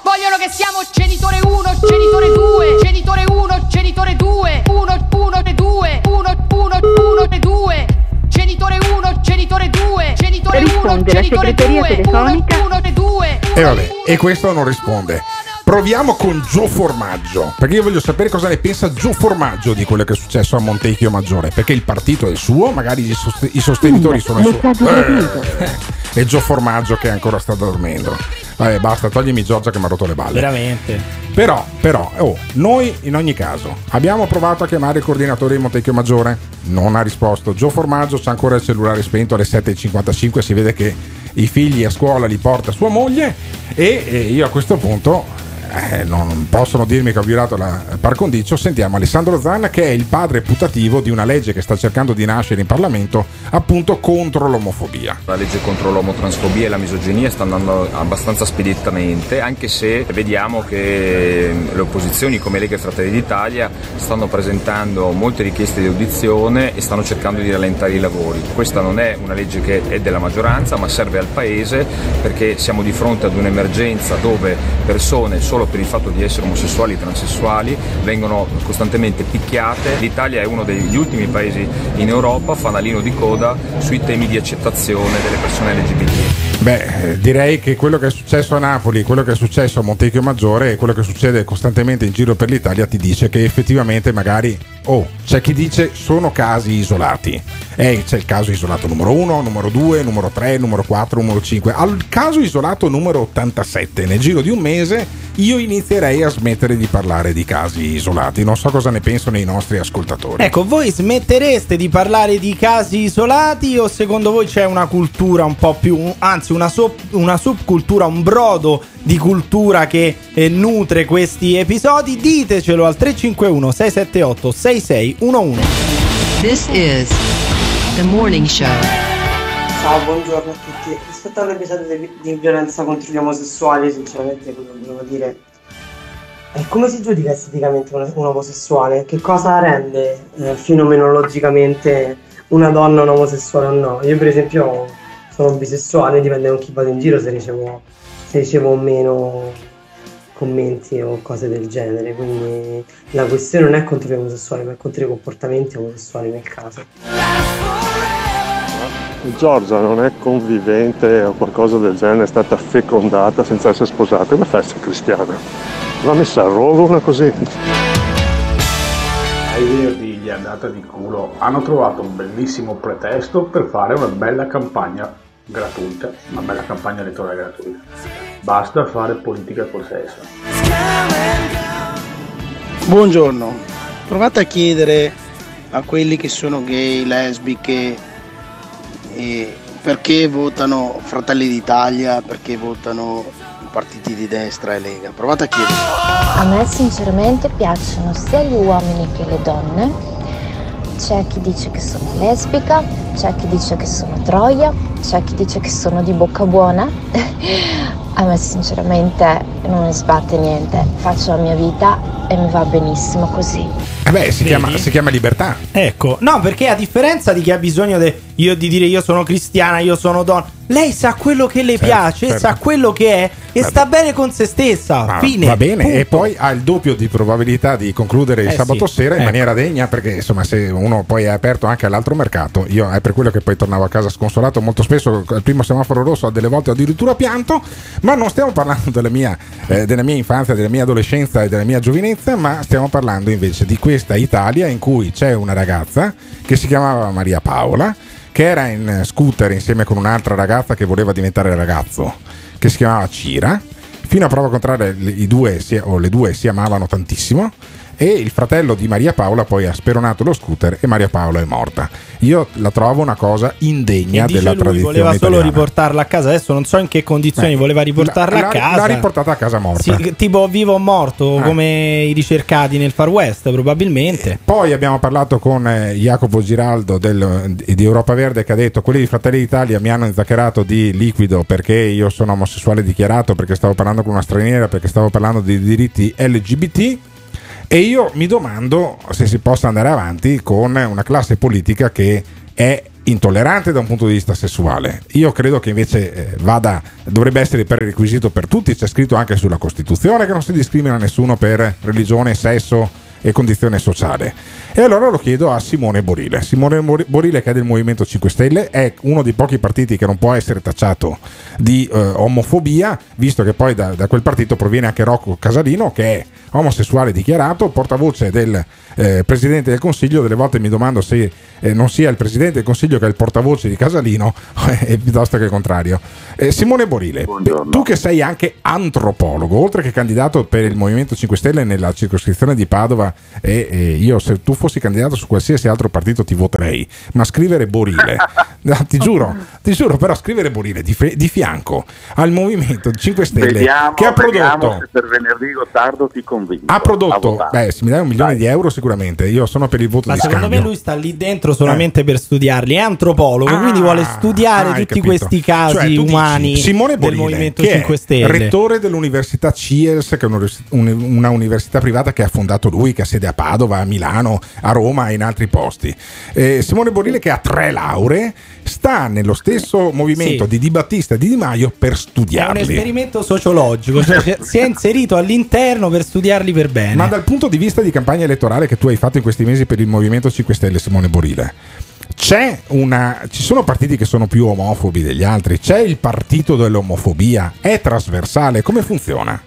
Vogliono che siamo genitore 1, genitore 2, genitore 1, genitore 2, 1, 1 e 2, 1, 1, 1 e 2, genitore 1, genitore 2, genitore 1, Risponde la genitore segreteria 2, 1, telefonica. 1 e 2. E vabbè, e questo non risponde. Proviamo con Gio Formaggio, perché io voglio sapere cosa ne pensa Gio Formaggio di quello che è successo a Montecchio Maggiore, perché il partito è il suo, magari i, sost- i sostenitori sono i suoi. Eh, e Gio Formaggio che ancora sta dormendo. Vabbè, basta, toglimi Giorgia che mi ha rotto le balle. Veramente. Però, però, oh, noi in ogni caso abbiamo provato a chiamare il coordinatore di Montecchio Maggiore, non ha risposto. Gio Formaggio c'ha ancora il cellulare spento alle 7.55, si vede che i figli a scuola li porta sua moglie e, e io a questo punto eh, non possono dirmi che ho violato la par condicio. Sentiamo Alessandro Zanna che è il padre putativo di una legge che sta cercando di nascere in Parlamento appunto contro l'omofobia. La legge contro l'omotransfobia e la misoginia sta andando abbastanza speditamente, anche se vediamo che le opposizioni come Lega e Fratelli d'Italia stanno presentando molte richieste di audizione e stanno cercando di rallentare i lavori. Questa non è una legge che è della maggioranza, ma serve al Paese perché siamo di fronte ad un'emergenza dove persone sono solo per il fatto di essere omosessuali e transessuali, vengono costantemente picchiate. L'Italia è uno degli ultimi paesi in Europa, fanalino di coda sui temi di accettazione delle persone LGBT. Beh, eh, direi che quello che è successo a Napoli, quello che è successo a Montecchio Maggiore e quello che succede costantemente in giro per l'Italia ti dice che effettivamente magari, oh, c'è chi dice sono casi isolati. Eh, c'è il caso isolato numero 1, numero 2, numero 3, numero 4, numero 5. Al caso isolato numero 87, nel giro di un mese, io inizierei a smettere di parlare di casi isolati. Non so cosa ne pensano i nostri ascoltatori. Ecco, voi smettereste di parlare di casi isolati o secondo voi c'è una cultura un po' più, anzi una, sub, una subcultura, un brodo di cultura che eh, nutre questi episodi? Ditecelo al 351 678 6611. This is the morning show. Ciao, buongiorno a tutti. Rispetto all'episodio di, di violenza contro gli omosessuali, sinceramente quello che volevo dire è come si giudica esteticamente un, un omosessuale? Che cosa rende eh, fenomenologicamente una donna un omosessuale o no? Io per esempio sono bisessuale, dipende con chi vado in giro se ricevo, se ricevo o meno commenti o cose del genere, quindi la questione non è contro gli omosessuali, ma è contro i comportamenti omosessuali nel caso. Giorgia non è convivente o qualcosa del genere, è stata fecondata senza essere sposata, come fa a essere cristiana? Va messa a rogo una così. Ai Verdi gli è andata di culo, hanno trovato un bellissimo pretesto per fare una bella campagna gratuita, una bella campagna elettorale gratuita. Basta fare politica col sesso. Buongiorno, provate a chiedere a quelli che sono gay, lesbiche, e perché votano Fratelli d'Italia, perché votano i partiti di destra e Lega. Provate a chiedere. A me sinceramente piacciono sia gli uomini che le donne. C'è chi dice che sono lesbica, c'è chi dice che sono troia, c'è chi dice che sono di bocca buona. A me sinceramente non ne sbatte niente, faccio la mia vita e mi va benissimo così. Eh beh, si chiama, si chiama libertà. Ecco, no, perché a differenza di chi ha bisogno de- io di dire io sono cristiana, io sono donna, lei sa quello che le Certo, piace, certo. sa quello che è e sta bene con se stessa. Ah, Fine. va bene, punto. e poi ha il doppio di probabilità di concludere il Eh sabato sì, sera in ecco. maniera degna, perché insomma, se uno poi è aperto anche all'altro mercato, io è per quello che poi tornavo a casa sconsolato molto spesso al primo semaforo rosso, a delle volte addirittura pianto, ma non stiamo parlando della mia, eh, della mia infanzia, della mia adolescenza e della mia giovinezza, ma stiamo parlando invece di questa Italia in cui c'è una ragazza che si chiamava Maria Paola, che era in scooter insieme con un'altra ragazza che voleva diventare ragazzo, che si chiamava Cira. Fino a prova contraria, i due o le due si amavano tantissimo. E il fratello di Maria Paola poi ha speronato lo scooter e Maria Paola è morta. Io la trovo una cosa indegna E della lui tradizione voleva solo italiana. riportarla a casa. Adesso non so in che condizioni Eh, voleva riportarla l'ha- a casa. L'ha riportata a casa morta. Sì, tipo vivo o morto, Eh. come i ricercati nel Far West, probabilmente. Poi abbiamo parlato con eh, Jacopo Giraldo del- di Europa Verde che ha detto quelli di Fratelli d'Italia mi hanno inzaccherato di liquido perché io sono omosessuale dichiarato, perché stavo parlando con una straniera, perché stavo parlando di diritti LGBT. E io mi domando se si possa andare avanti con una classe politica che è intollerante da un punto di vista sessuale. Io credo che invece eh, vada, dovrebbe essere prerequisito per tutti, c'è scritto anche sulla Costituzione che non si discrimina nessuno per religione, sesso e condizione sociale. E allora lo chiedo a Simone Borile. Simone Borile che è del Movimento 5 Stelle, è uno dei pochi partiti che non può essere tacciato di eh, omofobia, visto che poi da, da quel partito proviene anche Rocco Casalino che è omosessuale dichiarato, portavoce del eh, Presidente del Consiglio, delle volte mi domando se eh, non sia il Presidente del Consiglio che è il portavoce di Casalino, eh, piuttosto che il contrario. Eh, Simone Borile, tu che sei anche antropologo, oltre che candidato per il Movimento 5 Stelle nella circoscrizione di Padova, e, io se tu fossi candidato su qualsiasi altro partito ti voterei, ma scrivere Borile, no, ti giuro, ti giuro, però scrivere Borile di, fe- di fianco al Movimento 5 Stelle Vediamo, che ha prodotto se per venerdì Gottardo ti convinco. ha prodotto, beh, se mi dai un milione di euro sicuramente, io sono per il voto Ma di secondo scambio. me lui sta lì dentro solamente per studiarli. È antropologo, Ah, quindi vuole studiare ah, tutti capito. questi casi Cioè, tu dici, umani Simone del Borile, Movimento che è 5 Stelle. rettore dell'università CIELS, che è una università privata che ha fondato lui, che ha sede a Padova, a Milano, a Roma e in altri posti. Eh, Simone Borile che ha tre lauree, sta nello stesso movimento Sì. di Di Battista e di Di Maio per È un studiarli. esperimento sociologico, cioè si è inserito all'interno per studiarli per bene. Ma dal punto di vista di campagna elettorale che tu hai fatto in questi mesi per il Movimento 5 Stelle, Simone Borile, c'è una, ci sono partiti che sono più omofobi degli altri? C'è il partito dell'omofobia? È trasversale? Come funziona?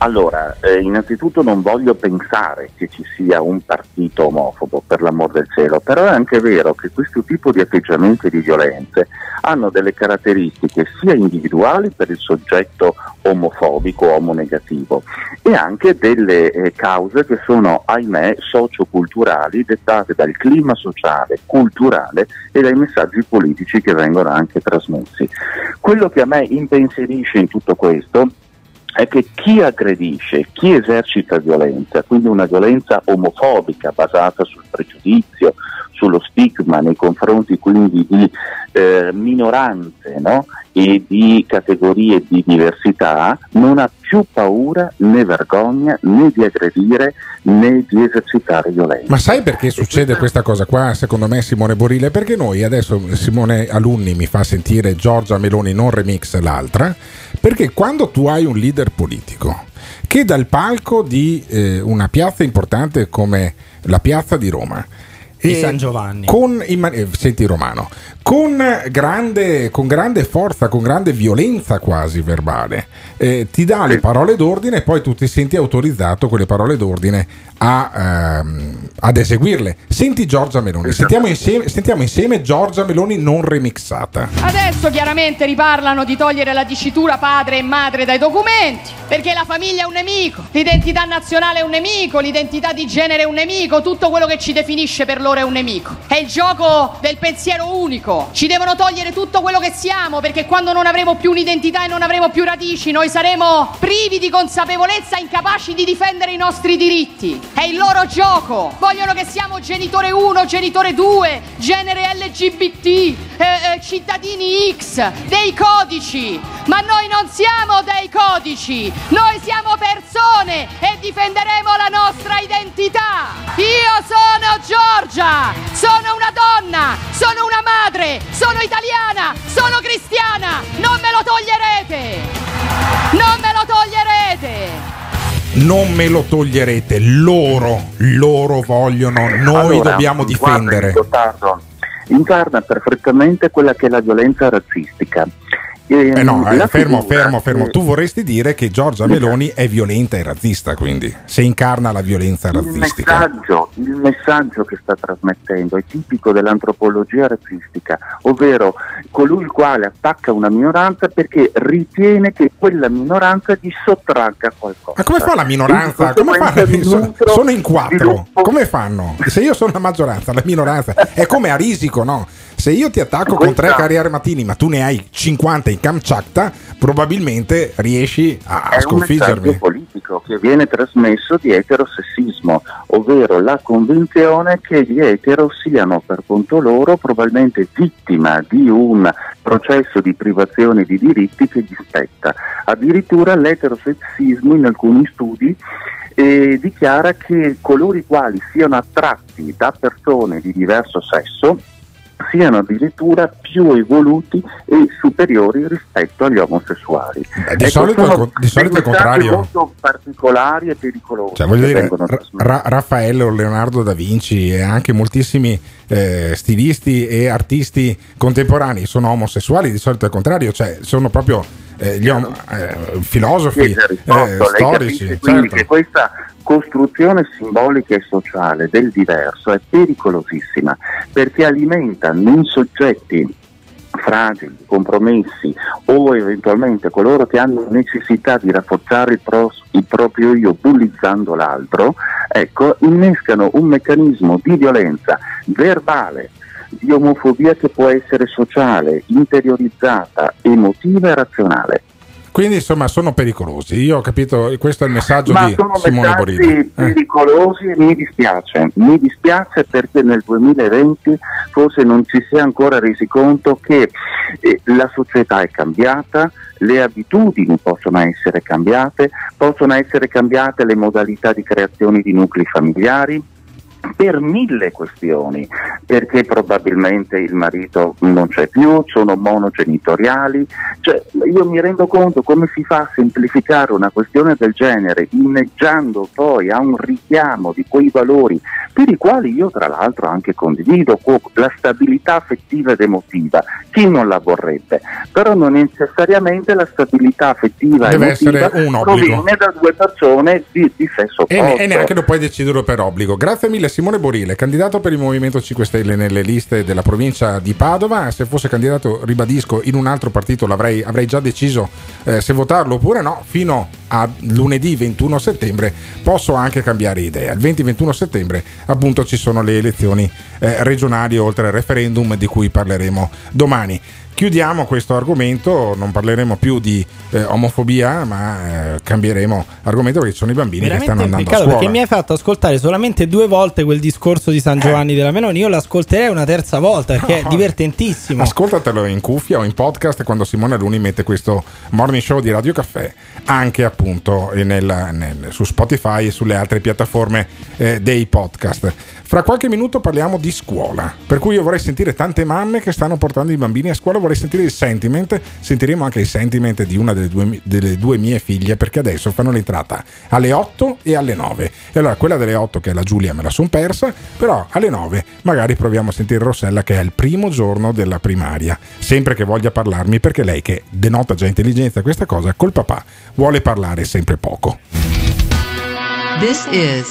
Allora, eh, innanzitutto non voglio pensare che ci sia un partito omofobo, per l'amor del cielo, però è anche vero che questo tipo di atteggiamenti e di violenze hanno delle caratteristiche sia individuali per il soggetto omofobico omonegativo e anche delle eh, cause che sono, ahimè, socioculturali dettate dal clima sociale, culturale e dai messaggi politici che vengono anche trasmessi. Quello che a me impensierisce in tutto questo è che chi aggredisce, chi esercita violenza, quindi una violenza omofobica basata sul pregiudizio, sullo stigma nei confronti quindi di eh, minoranze no? e di categorie di diversità, non ha più paura né vergogna né di aggredire né di esercitare violenza. Ma sai perché succede questa cosa qua, secondo me, Simone Borile? Perché noi adesso, Simone Alunni mi fa sentire Giorgia Meloni non remix l'altra, perché quando tu hai un leader politico che dal palco di eh, una piazza importante come la piazza di Roma, Di e San Giovanni. Con, in eh, senti Romano, con grande, con grande forza, con grande violenza quasi verbale, eh, ti dà le parole d'ordine e poi tu ti senti autorizzato con le parole d'ordine a, ehm, ad eseguirle. Senti Giorgia Meloni, sentiamo insieme, sentiamo insieme Giorgia Meloni non remixata. Adesso chiaramente riparlano di togliere la dicitura padre e madre dai documenti, perché la famiglia è un nemico, l'identità nazionale è un nemico, l'identità di genere è un nemico, tutto quello che ci definisce per loro è un nemico. È il gioco del pensiero unico. Ci devono togliere tutto quello che siamo, perché quando non avremo più un'identità e non avremo più radici, noi saremo privi di consapevolezza, incapaci di difendere i nostri diritti. È il loro gioco. Vogliono che siamo genitore 1, genitore 2, genere LGBT, eh, eh, cittadini X, dei codici. Ma noi non siamo dei codici, noi siamo persone e difenderemo la nostra identità. Io sono Giorgia, sono una donna, sono una madre, sono italiana, sono cristiana. Non me lo toglierete. Non me lo toglierete. Non me lo toglierete, loro, loro vogliono, noi Allora, dobbiamo guarda, difendere. Gottardo, incarna perfettamente quella che è la violenza razzistica. Eh no, eh, la fermo, fermo, fermo. che- Tu vorresti dire che Giorgia Meloni è violenta e razzista, quindi se incarna la violenza Il razzistica. messaggio, il messaggio che sta trasmettendo è tipico dell'antropologia razzistica, ovvero colui il quale attacca una minoranza perché ritiene che quella minoranza gli sottragga qualcosa. Ma come fa la minoranza? In Come fa? conseguenza di Sono, in quattro. Come fanno? Se io sono la maggioranza, la minoranza è come a risico, no? Se io ti attacco con tre Questa- carri armatini, ma tu ne hai 50 in Kamchatka, probabilmente riesci a, a è un messaggio sconfiggermi. politico che viene trasmesso di eterosessismo, ovvero la convinzione che gli etero siano per conto loro probabilmente vittima di un processo di privazione di diritti che gli spetta. Addirittura l'eterosessismo in alcuni studi eh, dichiara che coloro i quali siano attratti da persone di diverso sesso siano addirittura più evoluti e superiori rispetto agli omosessuali. di Ecco, solito è sono di solito è contrario. molto particolari e pericolosi. Cioè, dire, Ra- Raffaello, Leonardo da Vinci e anche moltissimi eh, stilisti e artisti contemporanei sono omosessuali, di solito è il contrario, cioè sono proprio eh, gli om- eh, filosofi, Chiesa Aristotele, eh, storici. capisce certo. che questa costruzione simbolica e sociale del diverso è pericolosissima perché alimenta nei soggetti fragili, compromessi o eventualmente coloro che hanno necessità di rafforzare il, pros- il proprio io bullizzando l'altro, ecco, innescano un meccanismo di violenza verbale, di omofobia che può essere sociale, interiorizzata, emotiva e razionale. Quindi insomma sono pericolosi. Io ho capito, questo è il messaggio Ma di sono Simone messaggi Borini. Eh. pericolosi e mi dispiace. Mi dispiace perché nel 2020 forse non ci si è ancora resi conto che eh, la società è cambiata, le abitudini possono essere cambiate, possono essere cambiate le modalità di creazione di nuclei familiari, per mille questioni, perché probabilmente il marito non c'è più, sono monogenitoriali, cioè, io mi rendo conto come si fa a semplificare una questione del genere, inneggiando poi a un richiamo di quei valori per i quali io tra l'altro anche condivido la stabilità affettiva ed emotiva, chi non la vorrebbe, però non necessariamente la stabilità affettiva Deve ed emotiva proviene da due persone di, di sesso E, opposto. e neanche lo puoi decidere per obbligo. Grazie mille Simone Borile, candidato per il Movimento 5 Stelle nelle liste della provincia di Padova. Se fosse candidato, ribadisco, in un altro partito avrei già deciso eh, se votarlo oppure no. Fino a lunedì 21 settembre posso anche cambiare idea. Il 20-21 settembre appunto ci sono le elezioni eh, regionali oltre al referendum di cui parleremo domani. Chiudiamo questo argomento, non parleremo più di eh, omofobia, ma eh, cambieremo argomento perché ci sono i bambini che stanno Veramente andando a scuola. perché mi hai fatto ascoltare solamente due volte quel discorso di San Giovanni della Meloni. Io l'ascolterei una terza volta perché è No. divertentissimo. Ascoltatelo in cuffia o in podcast quando Simone Aluni mette questo morning show di Radio Caffè, anche appunto nel- nel- su Spotify e sulle altre piattaforme eh, dei podcast. Fra qualche minuto parliamo di scuola, per cui io vorrei sentire tante mamme che stanno portando i bambini a scuola, vorrei sentire il sentiment, sentiremo anche il sentiment di una delle due, delle due mie figlie perché adesso fanno l'entrata alle 8 e alle 9. E allora quella delle 8 che è la Giulia me la son persa, però alle 9 magari proviamo a sentire Rossella che è il primo giorno della primaria, sempre che voglia parlarmi perché lei che denota già intelligenza questa cosa col papà vuole parlare sempre poco. This is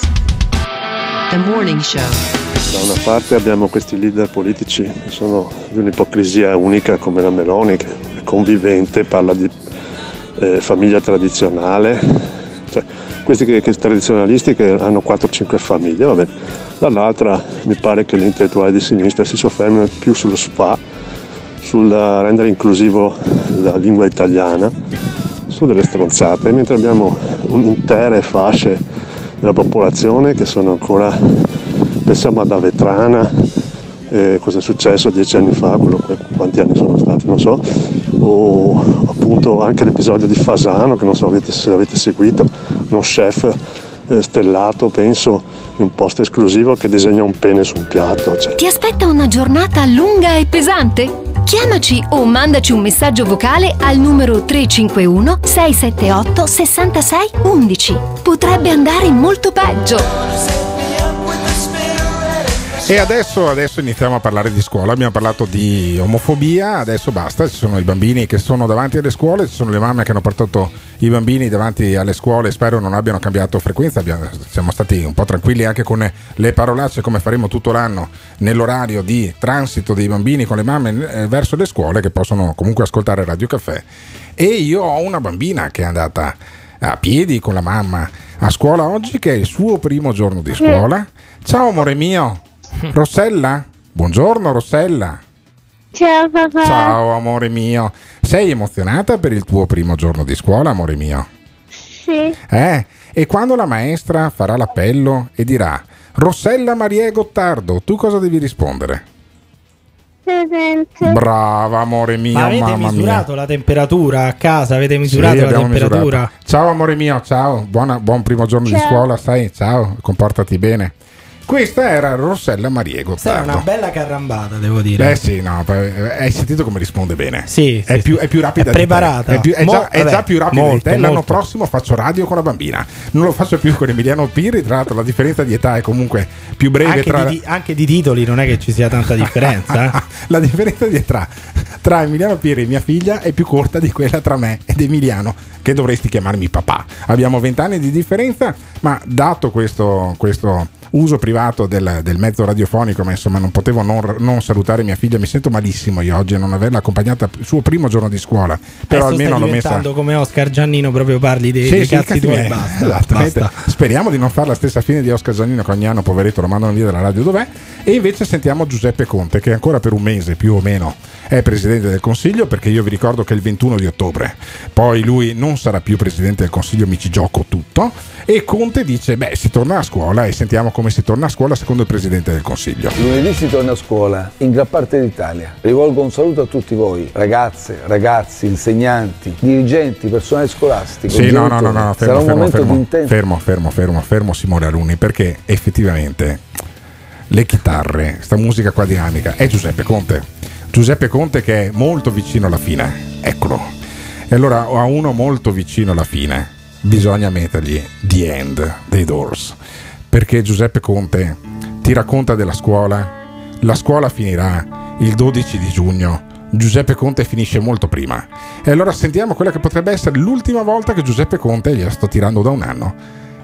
the morning show. Da una parte abbiamo questi leader politici che sono di un'ipocrisia unica come la Meloni, che è convivente, parla di eh, famiglia tradizionale, cioè, questi che, che tradizionalisti che hanno 4-5 famiglie, vabbè. Dall'altra mi pare che gli intellettuali di sinistra si soffermino più sullo spa, sul rendere inclusivo la lingua italiana, su delle stronzate, mentre abbiamo intere fasce della popolazione che sono ancora, pensiamo ad Avetrana, eh, cosa è successo dieci anni fa, quello quanti anni sono stati, non so, o appunto anche l'episodio di Fasano, che non so avete- se avete seguito, uno chef eh, stellato, penso, in un posto esclusivo che disegna un pene su un piatto. Cioè, Ti aspetta una giornata lunga e pesante? Chiamaci o mandaci un messaggio vocale al numero 351 678 66 11. Potrebbe andare molto peggio. E adesso, adesso iniziamo a parlare di scuola. Abbiamo parlato di omofobia, adesso basta. Ci sono i bambini che sono davanti alle scuole, ci sono le mamme che hanno portato i bambini davanti alle scuole. Spero non abbiano cambiato frequenza. Abbiamo- siamo stati un po' tranquilli anche con le parolacce, come faremo tutto l'anno nell'orario di transito dei bambini con le mamme eh, verso le scuole che possono comunque ascoltare Radio Caffè. E io ho una bambina che è andata a piedi con la mamma a scuola oggi, che è il suo primo giorno di scuola. Ciao amore mio, Rossella? Buongiorno Rossella. Ciao papà. Ciao amore mio. Sei emozionata per il tuo primo giorno di scuola, amore mio? Sì. Eh? E quando la maestra farà l'appello e dirà Rossella Maria Gottardo, tu cosa devi rispondere? Presente. Brava amore mio, Ma avete mamma misurato mia. la temperatura a casa? Avete Sì, misurato la abbiamo temperatura? misurato. Ciao amore mio, ciao, Buona- buon primo giorno di Ciao. scuola, sai? Ciao, comportati bene. Questa era Rossella Maria Gottardo. una bella carrambata, devo dire. Eh sì, no, eh, hai sentito come risponde bene? Sì, è, sì, più, sì. è più rapida È preparata. È, più- è Mo- già, è già più rapida di molto, te. L'anno molto. prossimo faccio radio con la bambina. Non lo faccio più con Emiliano Pirri. Tra l'altro, la differenza di età è comunque più breve. Anche, tra... di, anche di titoli non è che ci sia tanta differenza. eh. la differenza di età tra Emiliano Pirri e mia figlia è più corta di quella tra me ed Emiliano, che dovresti chiamarmi papà. Abbiamo vent'anni di differenza, ma dato questo, questo uso privato del, del mezzo radiofonico, ma insomma non potevo non, non salutare mia figlia, mi sento malissimo io oggi a non averla accompagnata il suo primo giorno di scuola, però Adesso almeno l'ho messa... come Oscar Giannino, proprio parli dei, Sì, dei sì, cazzi tuoi. miei. Basta, Esattamente. basta. Speriamo di non fare la stessa fine di Oscar Giannino che ogni anno, poveretto, lo mandano via dalla radio dov'è. E invece sentiamo Giuseppe Conte, che ancora per un mese più o meno è presidente del Consiglio, perché io vi ricordo che il 21 di ottobre, poi lui non sarà più presidente del Consiglio, mi ci gioco tutto. E Conte dice: Beh, si torna a scuola e sentiamo come si torna a scuola secondo il presidente del Consiglio. Lunedì si torna a scuola in gran parte d'Italia. Rivolgo un saluto a tutti voi, ragazze, ragazzi, insegnanti, dirigenti, personale scolastico. Sì, no, no, no, no, fermo, fermo, fermo, fermo, fermo, fermo, fermo, Simone Aluni, perché effettivamente le chitarre, sta musica qua dinamica, è Giuseppe Conte. Giuseppe Conte che è molto vicino alla fine, eccolo. E allora a uno molto vicino alla fine bisogna mettergli The End dei Doors, perché Giuseppe Conte ti racconta della scuola, la scuola finirà il 12 di giugno Giuseppe Conte finisce molto prima. E allora sentiamo quella che potrebbe essere l'ultima volta che Giuseppe Conte, gliela sto tirando da un anno,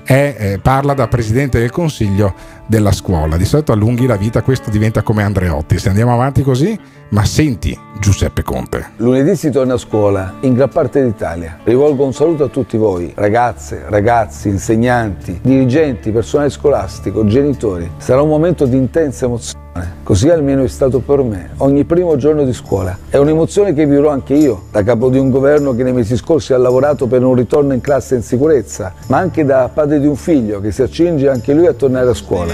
è, eh, parla da presidente del consiglio della scuola. Di solito allunghi la vita, questo diventa come Andreotti. Se andiamo avanti così, ma senti Giuseppe Conte. Lunedì si torna a scuola in gran parte d'Italia. Rivolgo un saluto a tutti voi, ragazze, ragazzi, insegnanti, dirigenti, personale scolastico, genitori. Sarà un momento di intensa emozione. Così almeno è stato per me ogni primo giorno di scuola. È un'emozione che vivrò anche io, da capo di un governo che nei mesi scorsi ha lavorato per un ritorno in classe in sicurezza, ma anche da padre di un figlio che si accinge anche lui a tornare a scuola.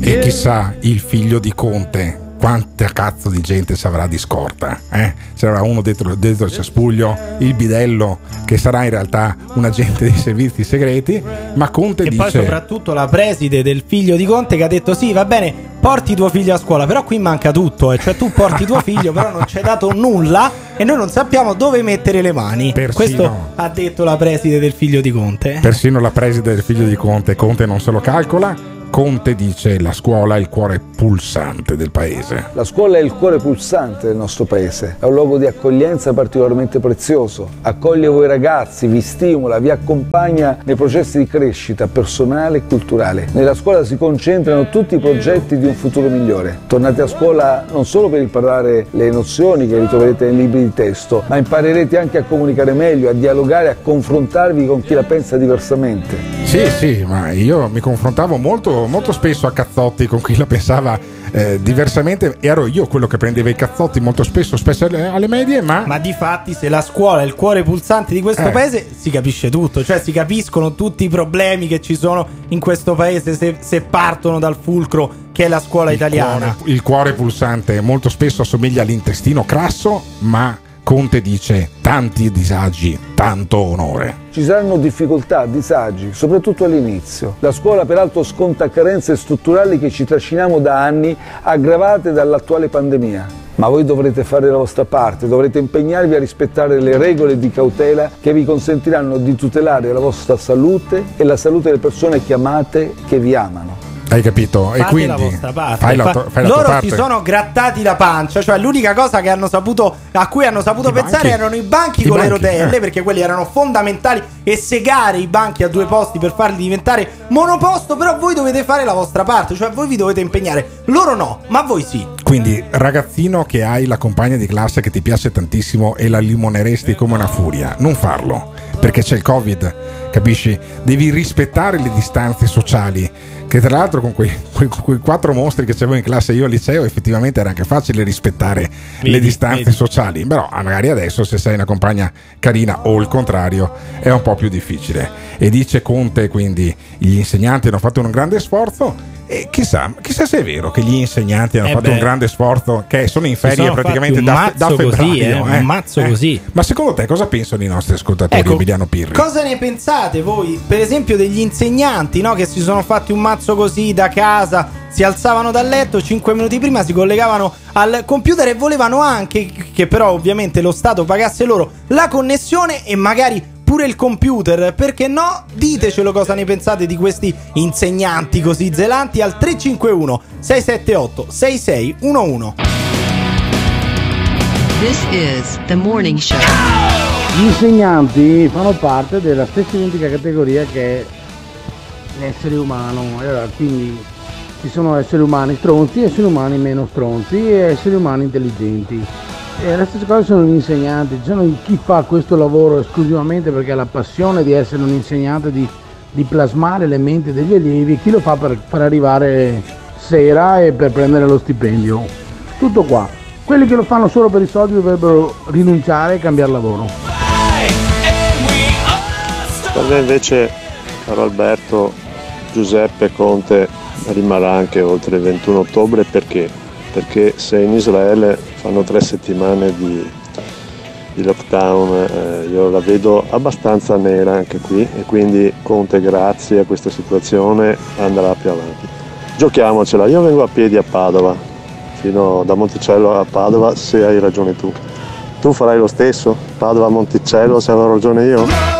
E chissà il figlio di Conte quanta cazzo di gente ci avrà di scorta. Eh? C'era uno dentro, dentro il cespuglio, il bidello, che sarà in realtà un agente dei servizi segreti, ma Conte e dice... poi soprattutto la preside del figlio di Conte che ha detto sì, va bene, porti tuo figlio a scuola, però qui manca tutto, eh. cioè tu porti tuo figlio, però non ci hai dato nulla e noi non sappiamo dove mettere le mani. Persino- Questo ha detto la preside del figlio di Conte. Persino la preside del figlio di Conte, Conte non se lo calcola. Conte dice la scuola è il cuore pulsante del paese. La scuola è il cuore pulsante del nostro paese, è un luogo di accoglienza particolarmente prezioso. Accoglie voi ragazzi, vi stimola, vi accompagna nei processi di crescita personale e culturale. Nella scuola si concentrano tutti i progetti di un futuro migliore. Tornate a scuola non solo per imparare le nozioni che ritroverete nei libri di testo, ma imparerete anche a comunicare meglio, a dialogare, a confrontarvi con chi la pensa diversamente. Sì, sì, ma io mi confrontavo molto, molto spesso a cazzotti con chi la pensava eh, diversamente. Ero io quello che prendeva i cazzotti molto spesso, spesso alle, medie, ma... Ma di fatti, se la scuola è il cuore pulsante di questo Eh. paese, si capisce tutto. Cioè, si capiscono tutti i problemi che ci sono in questo paese se, se partono dal fulcro che è la scuola italiana. Il cuore pulsante molto spesso assomiglia all'intestino crasso, ma Conte dice tanti disagi, tanto onore. Ci saranno difficoltà, disagi, soprattutto all'inizio. La scuola peraltro sconta carenze strutturali che ci trasciniamo da anni, aggravate dall'attuale pandemia. Ma voi dovrete fare la vostra parte, dovrete impegnarvi a rispettare le regole di cautela che vi consentiranno di tutelare la vostra salute e la salute delle persone che amate, che vi amano. Hai capito? Fate e quindi la vostra parte. fai la, tua- fai la Loro parte. si sono grattati la pancia, cioè l'unica cosa che hanno saputo, a cui hanno saputo I pensare banchi. erano i banchi I con le banchi, rotelle, eh. perché quelli erano fondamentali e segare i banchi a due posti per farli diventare monoposto, però voi dovete fare la vostra parte, cioè voi vi dovete impegnare. Loro no, ma voi sì. Quindi, ragazzino che hai la compagna di classe che ti piace tantissimo e la limoneresti come una furia, non farlo, perché c'è il Covid, capisci? Devi rispettare le distanze sociali. Che tra l'altro con quei, quei- quei quattro mostri che c'avevo in classe io al liceo effettivamente era anche facile rispettare le Vedi, distanze vedi. sociali, però ah, magari adesso se sei una compagna carina o il contrario è un po' più difficile. E dice Conte quindi gli insegnanti hanno fatto un grande sforzo e chissà, chissà se è vero che gli insegnanti hanno Eh fatto beh. un grande sforzo, che sono in ferie praticamente da, da febbraio. così, eh, un mazzo così. Ma secondo te cosa pensano i nostri ascoltatori, Ecco, Emiliano Pirri? Cosa ne pensate voi, per esempio, degli insegnanti no? che si sono fatti un mazzo così da casa, si alzavano dal letto, 5 minuti prima si collegavano al computer e volevano anche che però ovviamente lo Stato pagasse loro la connessione e magari pure il computer, perché no? Ditecelo cosa ne pensate di questi insegnanti così zelanti al 351 678 6611. This is the morning show. Gli insegnanti fanno parte della stessa identica categoria che è l'essere umano, e allora, quindi ci sono esseri umani stronzi, esseri umani meno stronzi e esseri umani intelligenti. E la stessa cosa sono gli insegnanti, sono chi fa questo lavoro esclusivamente perché ha la passione di essere un insegnante, di, di plasmare le menti degli allievi, chi lo fa per, per arrivare sera e per prendere lo stipendio. Tutto qua. Quelli che lo fanno solo per i soldi dovrebbero rinunciare e cambiare lavoro. Per me invece, caro Alberto, Giuseppe Conte rimarrà anche oltre il 21 ottobre perché? Perché se in Israele fanno tre settimane di di lockdown eh, io la vedo abbastanza nera anche qui e quindi Conte grazie a questa situazione andrà più avanti. Giochiamocela, io vengo a piedi a Padova, fino da Monticello a Padova se hai ragione tu. Tu farai lo stesso? Padova a Monticello se avrò ragione io?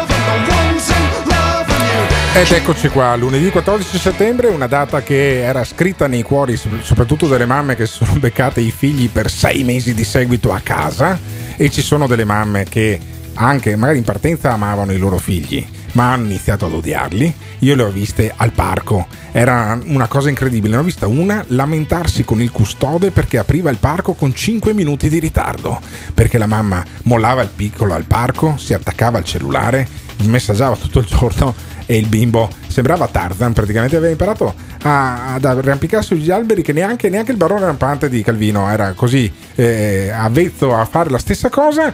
Ed eccoci qua, lunedì 14 settembre, una data che era scritta nei cuori soprattutto delle mamme che si sono beccate i figli per sei mesi di seguito a casa e ci sono delle mamme che anche magari in partenza amavano i loro figli ma hanno iniziato ad odiarli. Io le ho viste al parco, era una cosa incredibile. Ne ho vista una lamentarsi con il custode perché apriva il parco con 5 minuti di ritardo, perché la mamma mollava il piccolo al parco, si attaccava al cellulare, messaggiava tutto il giorno e il bimbo sembrava Tarzan, praticamente aveva imparato a, ad arrampicarsi sugli alberi che neanche, neanche, il barone rampante di Calvino era così eh, avvezzo a fare la stessa cosa.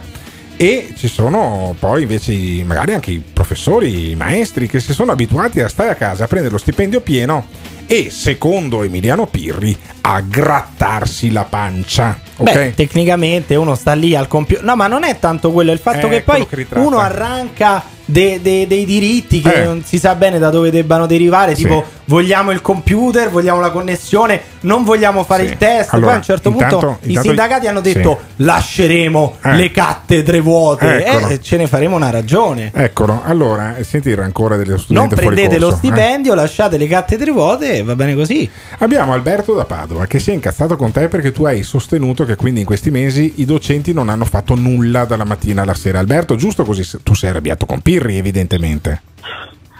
E ci sono poi invece magari anche i professori, i maestri che si sono abituati a stare a casa a prendere lo stipendio pieno e secondo Emiliano Pirri a grattarsi la pancia. Beh, okay? tecnicamente uno sta lì al computer. No, ma non è tanto quello, è il fatto Eh, che poi quello che uno arranca de- de- dei diritti che Eh. non si sa bene da dove debbano derivare. Sì. Tipo, vogliamo il computer, vogliamo la connessione, non vogliamo fare Sì. il test. Allora, poi a un certo intanto- punto i intanto- sindacati hanno detto: sì. lasceremo Eh. le cattedre vuote. E ce ne faremo una ragione. Eccolo, allora senti il rancore dello Non studente fuori prendete lo eh? stipendio, lasciate le cattedre vuote e va bene così. Abbiamo Alberto da Padova che si è incazzato con te perché tu hai sostenuto che quindi in questi mesi i docenti non hanno fatto nulla dalla mattina alla sera. Alberto, giusto così tu sei arrabbiato con Pirri, evidentemente.